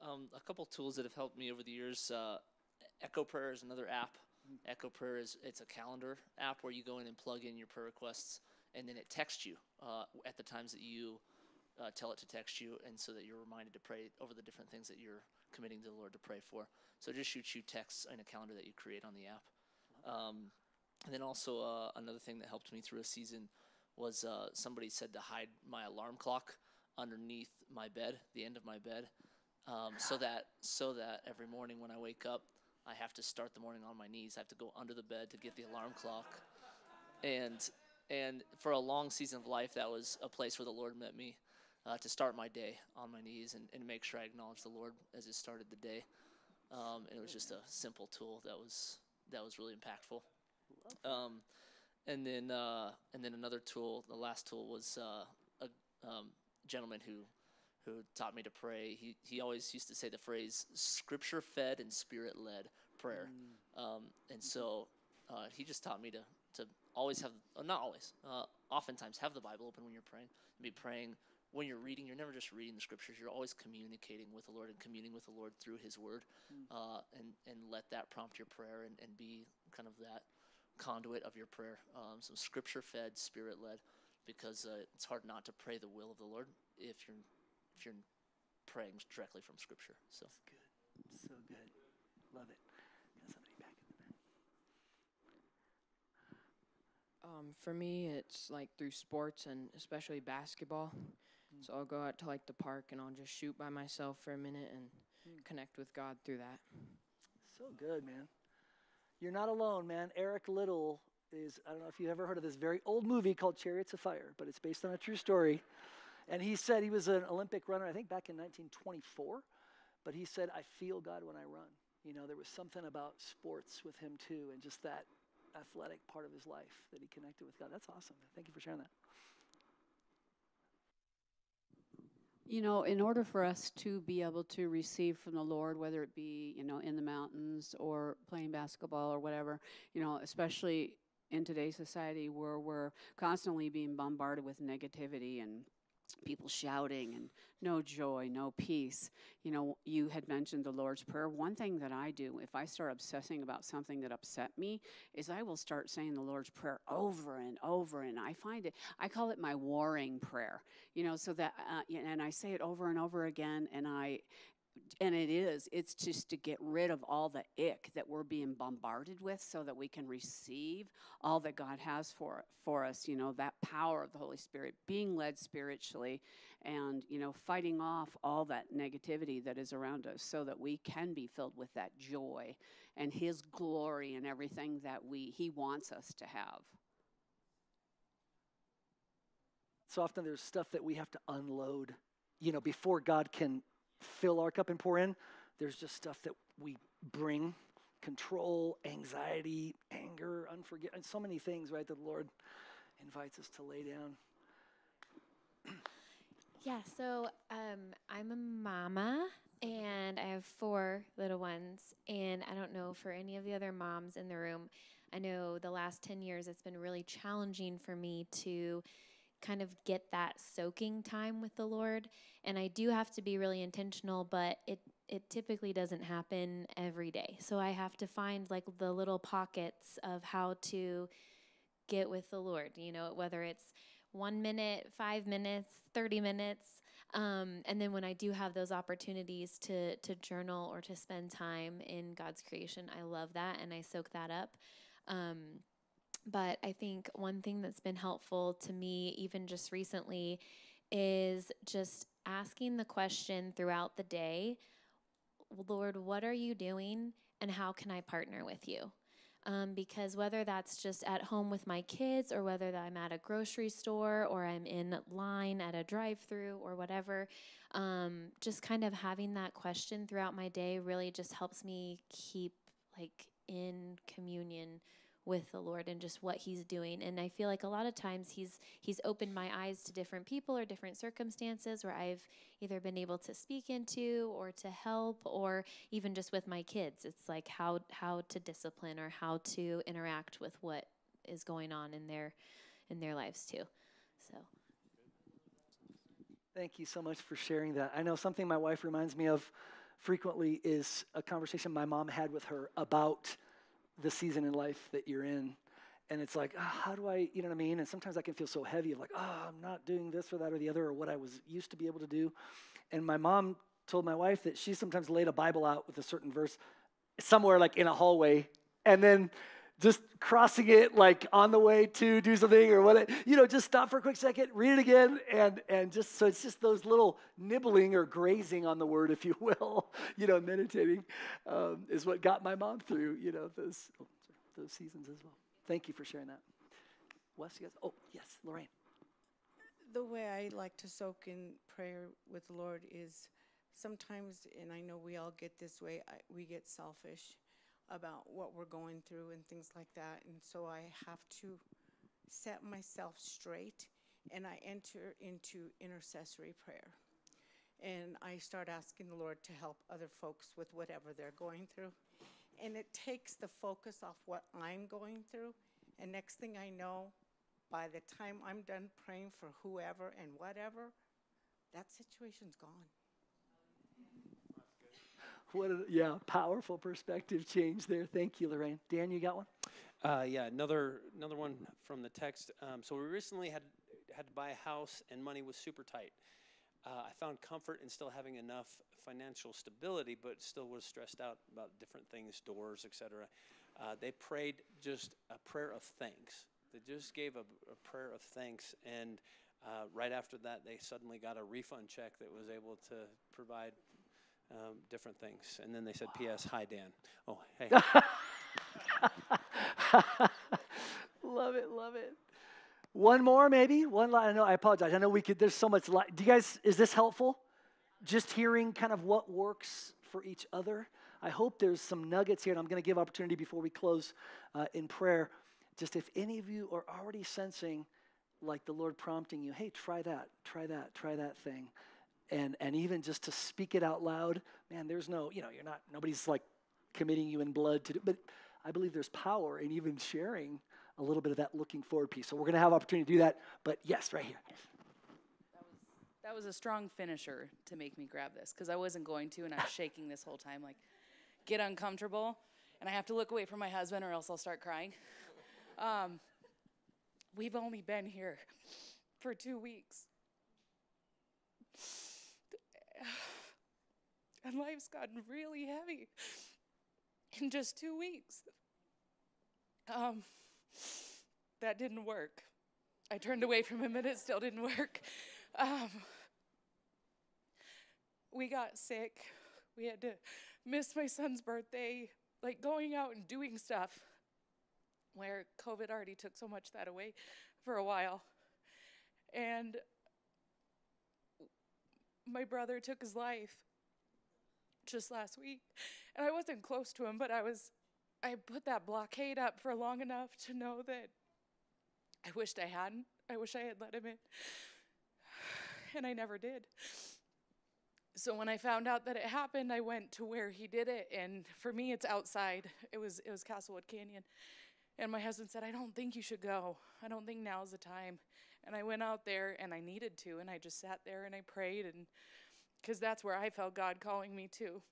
Um, a couple tools that have helped me over the years. Uh, Echo Prayer is another app. Echo Prayer is it's a calendar app where you go in and plug in your prayer requests, and then it texts you uh, at the times that you uh, tell it to text you, and so that you're reminded to pray over the different things that you're committing to the Lord to pray for. So it just shoots you texts in a calendar that you create on the app. Um, and then also uh, another thing that helped me through a season was uh, somebody said to hide my alarm clock underneath my bed, the end of my bed, um, so that so that every morning when I wake up, I have to start the morning on my knees. I have to go under the bed to get the alarm clock, and and for a long season of life, that was a place where the Lord met me uh, to start my day on my knees and, and make sure I acknowledge the Lord as it started the day. Um, and it was just a simple tool that was that was really impactful. Um, and then uh, and then another tool, the last tool was uh, a um, gentleman who who taught me to pray. He he always used to say the phrase "scripture fed and spirit led prayer," um, and so uh, he just taught me to to always have uh, not always, uh, oftentimes have the Bible open when you're praying. And be praying when you're reading. You're never just reading the scriptures. You're always communicating with the Lord and communing with the Lord through His Word, uh, and and let that prompt your prayer and, and be kind of that conduit of your prayer. Um, some scripture fed, spirit led, because uh, it's hard not to pray the will of the Lord if you're if you're praying directly from Scripture. So Good. So good. Love it. Got somebody back in the back. Um, for me, it's like through sports and especially basketball. So I'll go out to like the park and I'll just shoot by myself for a minute and connect with God through that. So good, man. You're not alone, man. Eric Liddell is, I don't know if you've ever heard of this very old movie called Chariots of Fire, but it's based on a true story. And he said he was an Olympic runner, I think back in 1924. But he said, I feel God when I run. You know, there was something about sports with him too, and just that athletic part of his life that he connected with God. That's awesome. Thank you for sharing that. You know, in order for us to be able to receive from the Lord, whether it be, you know, in the mountains or playing basketball or whatever, you know, especially in today's society where we're constantly being bombarded with negativity and people shouting and no joy, no peace. You know, you had mentioned the Lord's Prayer. One thing that I do, if I start obsessing about something that upset me, is I will start saying the Lord's Prayer over and over. And I find it, I call it my warring prayer, you know, so that, uh, and I say it over and over again. And I, and it is it's just to get rid of all the ick that we're being bombarded with so that we can receive all that god has for for us you know that power of the holy spirit being led spiritually and you know fighting off all that negativity that is around us so that we can be filled with that joy and his glory and everything that we he wants us to have. So often there's stuff that we have to unload, you know, before God can fill our cup and pour in. There's just stuff that we bring control, anxiety, anger, unforgiveness, so many things, right, that the Lord invites us to lay down. Yeah, so um, I'm a mama and I have four little ones. And I don't know for any of the other moms in the room, I know the last 10 years it's been really challenging for me to kind of get that soaking time with the Lord. And I do have to be really intentional, but it it typically doesn't happen every day. So I have to find like the little pockets of how to get with the Lord, you know, whether it's one minute, five minutes, 30 minutes. Um, and then when I do have those opportunities to, to journal or to spend time in God's creation, I love that and I soak that up. Um, but I think one thing that's been helpful to me, even just recently, is just asking the question throughout the day Lord, what are you doing? and how can I partner with you? Um, because whether that's just at home with my kids or whether I'm at a grocery store or I'm in line at a drive through or whatever, um, just kind of having that question throughout my day really just helps me keep like in communion with the Lord and just what he's doing. And I feel like a lot of times he's he's opened my eyes to different people or different circumstances where I've either been able to speak into or to help or even just with my kids. It's like how how to discipline or how to interact with what is going on in their in their lives too. So Thank you so much for sharing that. I know something my wife reminds me of frequently is a conversation my mom had with her about the season in life that you're in. And it's like, oh, how do I, you know what I mean? And sometimes I can feel so heavy of like, oh, I'm not doing this or that or the other or what I was used to be able to do. And my mom told my wife that she sometimes laid a Bible out with a certain verse somewhere like in a hallway and then just crossing it like on the way to do something or what you know just stop for a quick second read it again and and just so it's just those little nibbling or grazing on the word if you will you know meditating um, is what got my mom through you know those those seasons as well. Thank you for sharing that. Wes you guys oh yes lorraine. The way I like to soak in prayer with the Lord is sometimes, and I know we all get this way, I, we get selfish about what we're going through and things like that. And so I have to set myself straight and I enter into intercessory prayer. And I start asking the Lord to help other folks with whatever they're going through. And it takes the focus off what I'm going through. And next thing I know, by the time I'm done praying for whoever and whatever, that situation's gone. What a yeah powerful perspective change there thank you lorraine dan you got one Uh, yeah, another another one from the text. Um, so we recently had had to buy a house, and money was super tight. Uh, I found comfort in still having enough financial stability, but still was stressed out about different things, doors, etc. Uh, they prayed just a prayer of thanks. They just gave a, a prayer of thanks, and uh, right after that, they suddenly got a refund check that was able to provide um, different things. And then they said, "P.S. Hi, Dan." Oh, hey. love it, love it. One more, maybe one. Line. I know. I apologize. I know we could. There's so much. Li- Do you guys? Is this helpful? Just hearing kind of what works for each other. I hope there's some nuggets here, and I'm going to give opportunity before we close uh, in prayer. Just if any of you are already sensing, like the Lord prompting you, hey, try that, try that, try that thing, and and even just to speak it out loud. Man, there's no, you know, you're not. Nobody's like committing you in blood to do, but I believe there's power in even sharing a little bit of that looking forward piece. So we're going to have opportunity to do that. But yes, right here. That was a strong finisher to make me grab this because I wasn't going to, and I was shaking this whole time, like, get uncomfortable, and I have to look away from my husband or else I'll start crying. Um, we've only been here for two weeks. And life's gotten really heavy in just two weeks. Um, that didn't work. I turned away from him and it still didn't work. Um, we got sick. We had to miss my son's birthday, like going out and doing stuff where COVID already took so much that away for a while. And my brother took his life just last week. And I wasn't close to him, but I was I put that blockade up for long enough to know that I wished I hadn't. I wish I had let him in. And I never did. So when I found out that it happened, I went to where he did it, and for me, it's outside. It was it was Castlewood Canyon, and my husband said, "I don't think you should go. I don't think now's the time." And I went out there, and I needed to, and I just sat there and I prayed, and because that's where I felt God calling me to.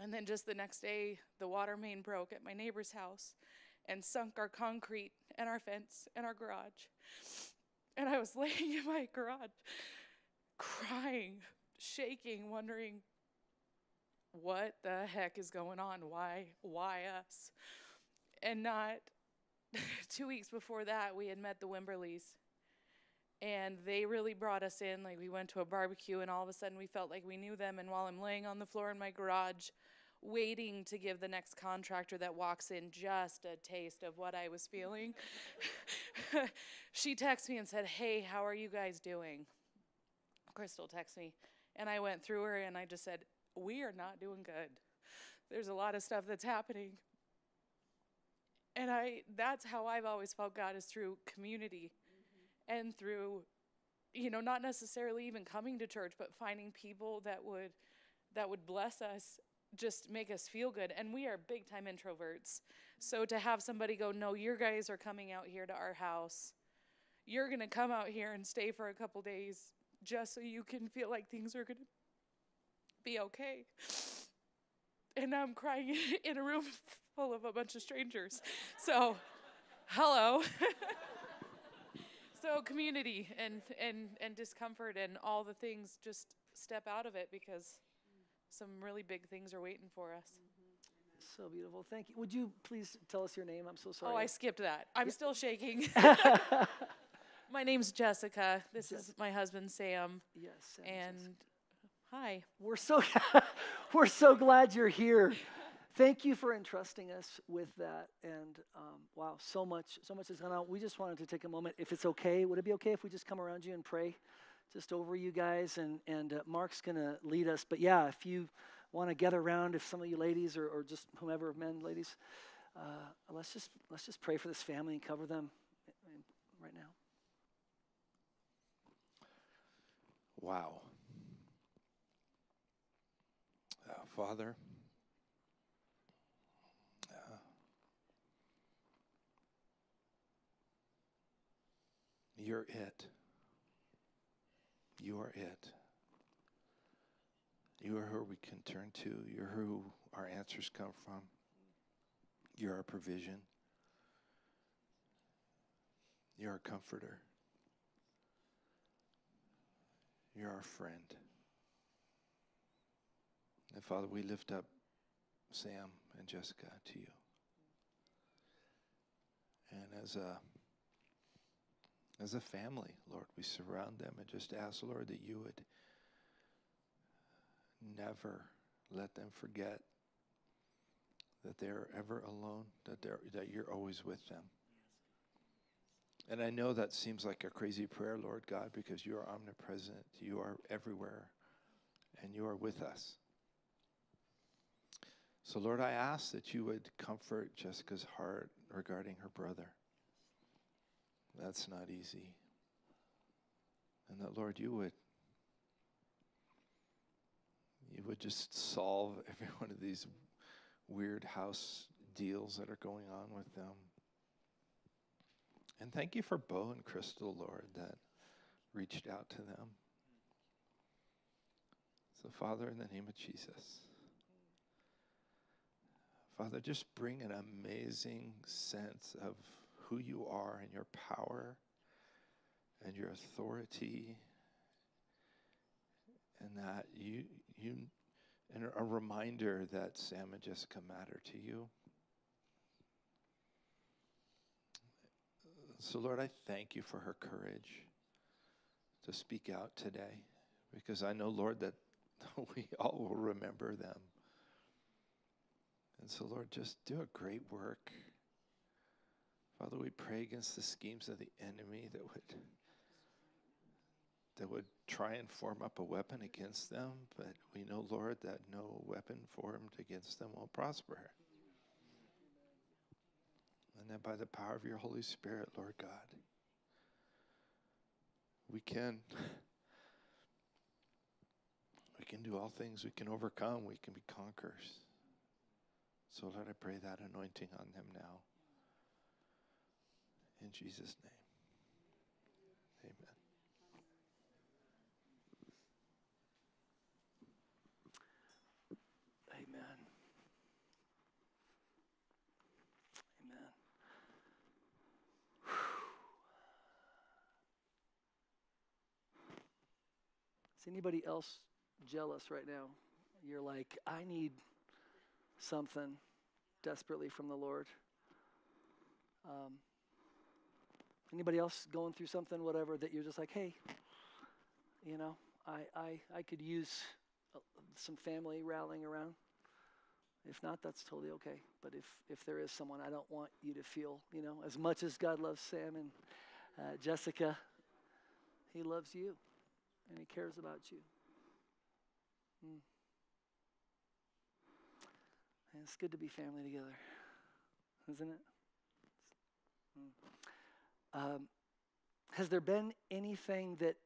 And then just the next day, the water main broke at my neighbor's house and sunk our concrete and our fence and our garage. And I was laying in my garage, crying, shaking, wondering what the heck is going on? Why why us? And not 2 weeks before that, we had met the Wimberleys. And they really brought us in. Like we went to a barbecue and all of a sudden we felt like we knew them and while I'm laying on the floor in my garage waiting to give the next contractor that walks in just a taste of what I was feeling. she texted me and said, Hey, how are you guys doing? Crystal texted me. And I went through her and I just said, We are not doing good. There's a lot of stuff that's happening. And I that's how I've always felt God is through community and through you know, not necessarily even coming to church, but finding people that would that would bless us, just make us feel good. And we are big time introverts. So to have somebody go, "No, your guys are coming out here to our house. You're going to come out here and stay for a couple days just so you can feel like things are going to be okay." And I'm crying in a room full of a bunch of strangers. So, hello. so community and and and discomfort and all the things just step out of it because some really big things are waiting for us. So beautiful. Thank you. Would you please tell us your name? I'm so sorry. Oh, I skipped that. I'm Yeah. still shaking. my name's Jessica. This is my husband Sam. Yes. Sam and hi. We're so we're so glad you're here. Thank you for entrusting us with that. And um, wow, so much, so much has gone on. We just wanted to take a moment, if it's okay. Would it be okay if we just come around you and pray, just over you guys? And and uh, Mark's gonna lead us. But yeah, if you want to gather around, if some of you ladies or, or just whomever, men, ladies, uh, let's just let's just pray for this family and cover them right now. Wow. Uh, Father, you're it. You are it. You are who we can turn to. You're who our answers come from. You're our provision. You're our comforter. You're our friend. And Father, we lift up Sam and Jessica to you. And as a as a family, Lord, we surround them and just ask, Lord, that you would never let them forget that they're ever alone, that they're that you're always with them. And I know that seems like a crazy prayer, Lord God, because you are omnipresent, you are everywhere, and you are with us. So, Lord, I ask that you would comfort Jessica's heart regarding her brother. That's not easy. And that, Lord, you would you would just solve every one of these weird house deals that are going on with them. And thank you for Bo and Crystal, Lord, that reached out to them. So, Father, in the name of Jesus, Father, just bring an amazing sense of who you are and your power and your authority, and that you you and a reminder that Sam and Jessica matter to you. So, Lord, I thank you for her courage to speak out today because I know, Lord, that we all will remember them. And so, Lord, just do a great work. Father, we pray against the schemes of the enemy that would that would try and form up a weapon against them, but we know, Lord, that no weapon formed against them will prosper. And that by the power of your Holy Spirit, Lord God, we can we can do all things, we can overcome, we can be conquerors. So Lord, I pray that anointing on them now. In Jesus' name. Amen. Amen. Amen. Is anybody else jealous right now? You're like, I need something desperately from the Lord. Um, anybody else going through something, whatever, that you're just like, hey, you know, I, I, I could use uh, some family rallying around. If not, that's totally okay. But if, if there is someone, I don't want you to feel, you know, as much as God loves Sam and uh, Jessica, He loves you and He cares about you. Mm. And it's good to be family together, isn't it? Mm. Um, has there been anything that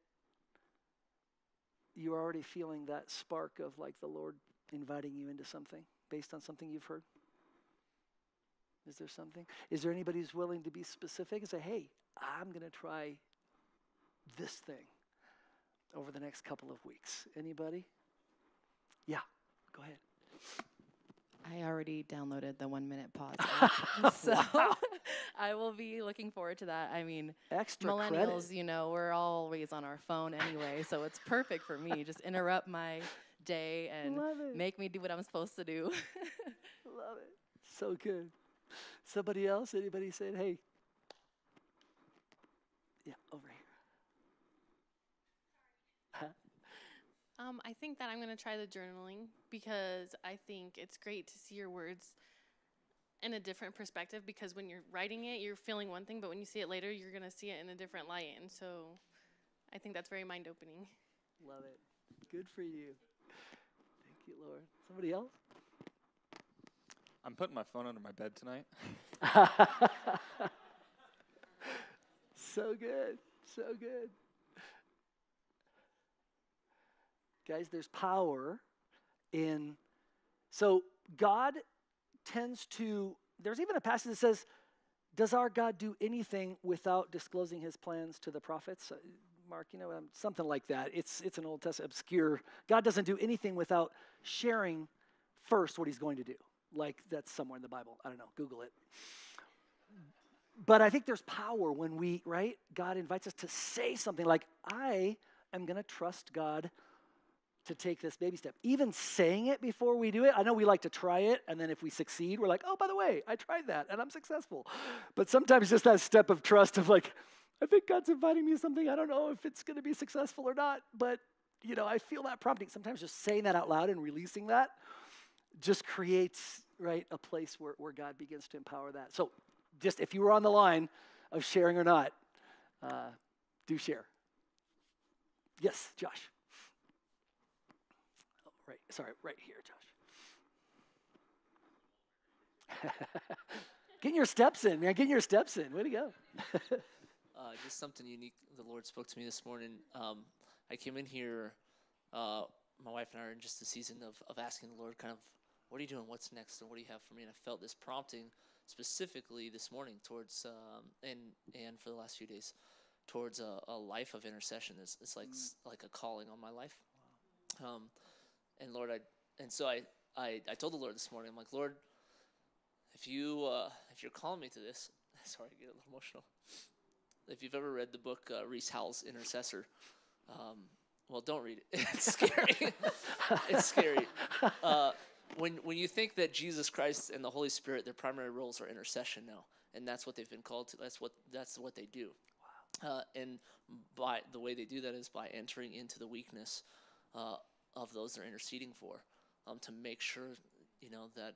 you're already feeling that spark of like the Lord inviting you into something based on something you've heard? Is there something? Is there anybody who's willing to be specific and say, hey, I'm going to try this thing over the next couple of weeks? Anybody? Yeah, go ahead. I already downloaded the one minute pause. app, so Wow. I will be looking forward to that. I mean, Extra millennials, credit. you know, we're always on our phone anyway, so it's perfect for me. Just interrupt my day and make me do what I'm supposed to do. Love it. So good. Somebody else? Anybody saying, hey? Yeah, over here. Um, I think that I'm going to try the journaling because I think it's great to see your words in a different perspective because when you're writing it, you're feeling one thing, but when you see it later, you're going to see it in a different light. And so I think that's very mind opening. Love it. Good for you. Thank you, Lord. Somebody else? I'm putting my phone under my bed tonight. so good. So good. Guys, there's power in. So God tends to. There's even a passage that says, Does our God do anything without disclosing his plans to the prophets? Uh, Mark, you know, um, something like that. It's, it's an Old Testament obscure. God doesn't do anything without sharing first what he's going to do. Like that's somewhere in the Bible. I don't know. Google it. But I think there's power when we, right? God invites us to say something like, I am going to trust God to take this baby step. Even saying it before we do it, I know we like to try it, and then if we succeed, we're like, oh, by the way, I tried that and I'm successful. But sometimes just that step of trust of like, I think God's inviting me to something. I don't know if it's going to be successful or not, but you know, I feel that prompting. Sometimes just saying that out loud and releasing that just creates, right, a place where, where God begins to empower that. So just if you were on the line of sharing or not, uh, do share. Yes, Josh. Sorry, right here, Josh. Getting your steps in, man. Getting your steps in. Way to go. uh, just something unique the Lord spoke to me this morning. Um, I came in here, uh, my wife and I are in just a season of, of asking the Lord, kind of, what are you doing? What's next? And what do you have for me? And I felt this prompting specifically this morning towards, um, and, and for the last few days, towards a, a life of intercession. It's, it's like, s like a calling on my life. Um, and Lord, I, and so I, I, I told the Lord this morning, I'm like, Lord, if you, uh, if you're calling me to this, sorry, I get a little emotional if you've ever read the book uh, Rees Howells Intercessor, um, well, don't read it. It's scary. it's scary. Uh, when when you think that Jesus Christ and the Holy Spirit, their primary roles are intercession now, and that's what they've been called to. That's what that's what they do. Uh, and by the way they do that is by entering into the weakness uh, of those they're interceding for, um, to make sure you know that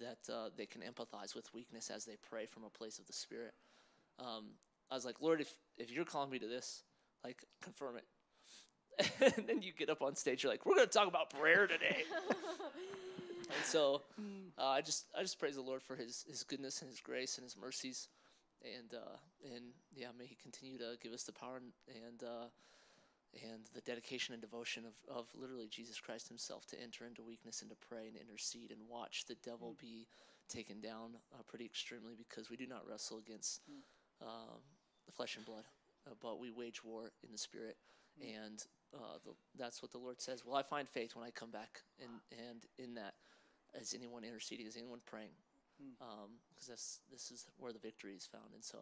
that uh, they can empathize with weakness as they pray from a place of the Spirit. Um, I was like, Lord, if if you're calling me to this, like, confirm it. and then you get up on stage, you're like, we're going to talk about prayer today. and so uh, I just I just praise the Lord for His His goodness and His grace and His mercies, and uh, and yeah, may He continue to give us the power and and, uh, and the dedication and devotion of of literally Jesus Christ Himself to enter into weakness and to pray and intercede and watch the devil be taken down uh, pretty extremely because we do not wrestle against um, the flesh and blood, uh, but we wage war in the spirit, and uh, the, that's what the Lord says. Well, I find faith when I come back, and and in that, is anyone interceding? Is anyone praying? Because that's this is where the victory is found. And so,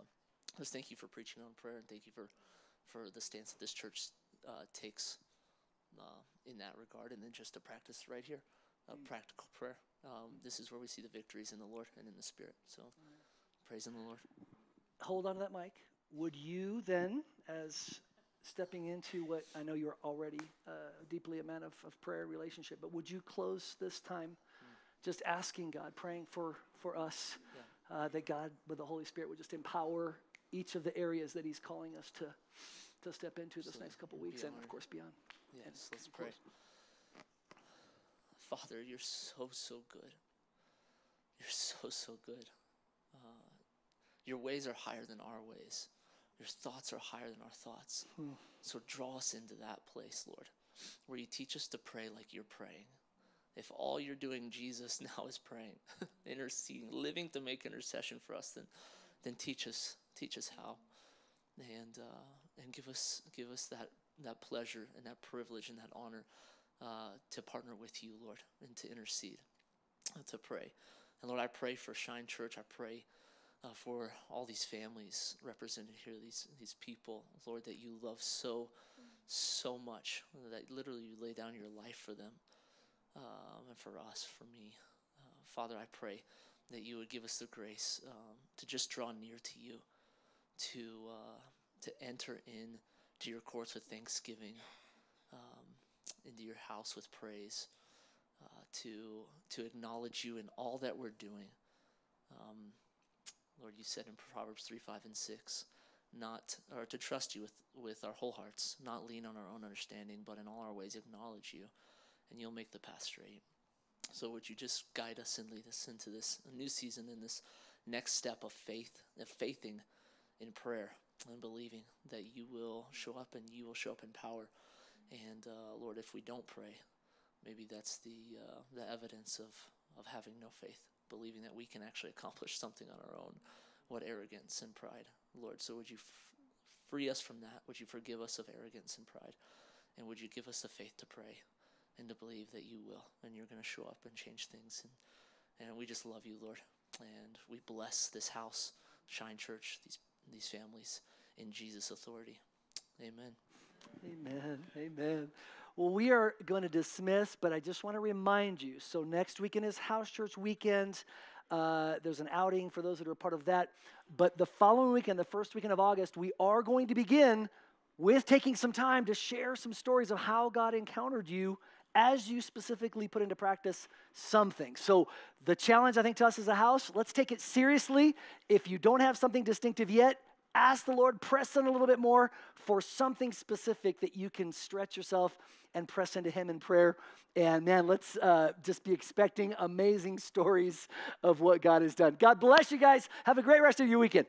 just thank you for preaching on prayer, and thank you for for the stance that this church uh, takes uh, in that regard, and then just to practice right here, uh, practical prayer. Um, this is where we see the victories in the Lord and in the Spirit. So, praise in the Lord. Hold on to that mic. Would you then, as stepping into what I know you're already uh, deeply a man of, of prayer relationship, but would you close this time just asking God, praying for, for us, uh, that God, with the Holy Spirit, would just empower each of the areas that He's calling us to, to step into this next couple weeks and, of course, beyond. Yes, let's pray. Father, you're so, so good. You're so, so good. Uh, your ways are higher than our ways. Your thoughts are higher than our thoughts. Hmm. So draw us into that place, Lord, where you teach us to pray like you're praying. If all you're doing, Jesus, now is praying, interceding, living to make intercession for us, then, then teach us, teach us how, and uh, and give us give us that that pleasure and that privilege and that honor uh, to partner with you, Lord, and to intercede, uh, to pray. And Lord, I pray for Shine Church. I pray uh, for all these families represented here, these these people, Lord, that you love so so much that literally you lay down your life for them um, and for us, for me. Uh, Father, I pray that you would give us the grace um, to just draw near to you, to uh, to enter in to your courts with thanksgiving, um, into your house with praise, uh, to to acknowledge you in all that we're doing. Um, Lord, you said in Proverbs three, five, and six, not or to trust you with with our whole hearts, not lean on our own understanding, but in all our ways acknowledge you, and you'll make the path straight. So would you just guide us and lead us into this new season in this next step of faith, of faithing in prayer and believing that you will show up and you will show up in power. And uh, Lord, if we don't pray, maybe that's the uh, the evidence of of having no faith, believing that we can actually accomplish something on our own. What arrogance and pride, Lord. So would you f- free us from that? Would you forgive us of arrogance and pride? And would you give us the faith to pray and to believe that you will and you're going to show up and change things? And, and we just love you, Lord. And we bless this house, Shine Church, these, these families in Jesus' authority. Amen. Amen. Amen. Well, we are going to dismiss, but I just want to remind you. So next weekend is House Church weekend. Uh, there's an outing for those that are part of that. But the following weekend, the first weekend of August, we are going to begin with taking some time to share some stories of how God encountered you as you specifically put into practice something. So, the challenge I think to us as a house, let's take it seriously. If you don't have something distinctive yet, ask the Lord, press in a little bit more for something specific that you can stretch yourself and press into Him in prayer. And man, let's uh, just be expecting amazing stories of what God has done. God bless you guys. Have a great rest of your weekend.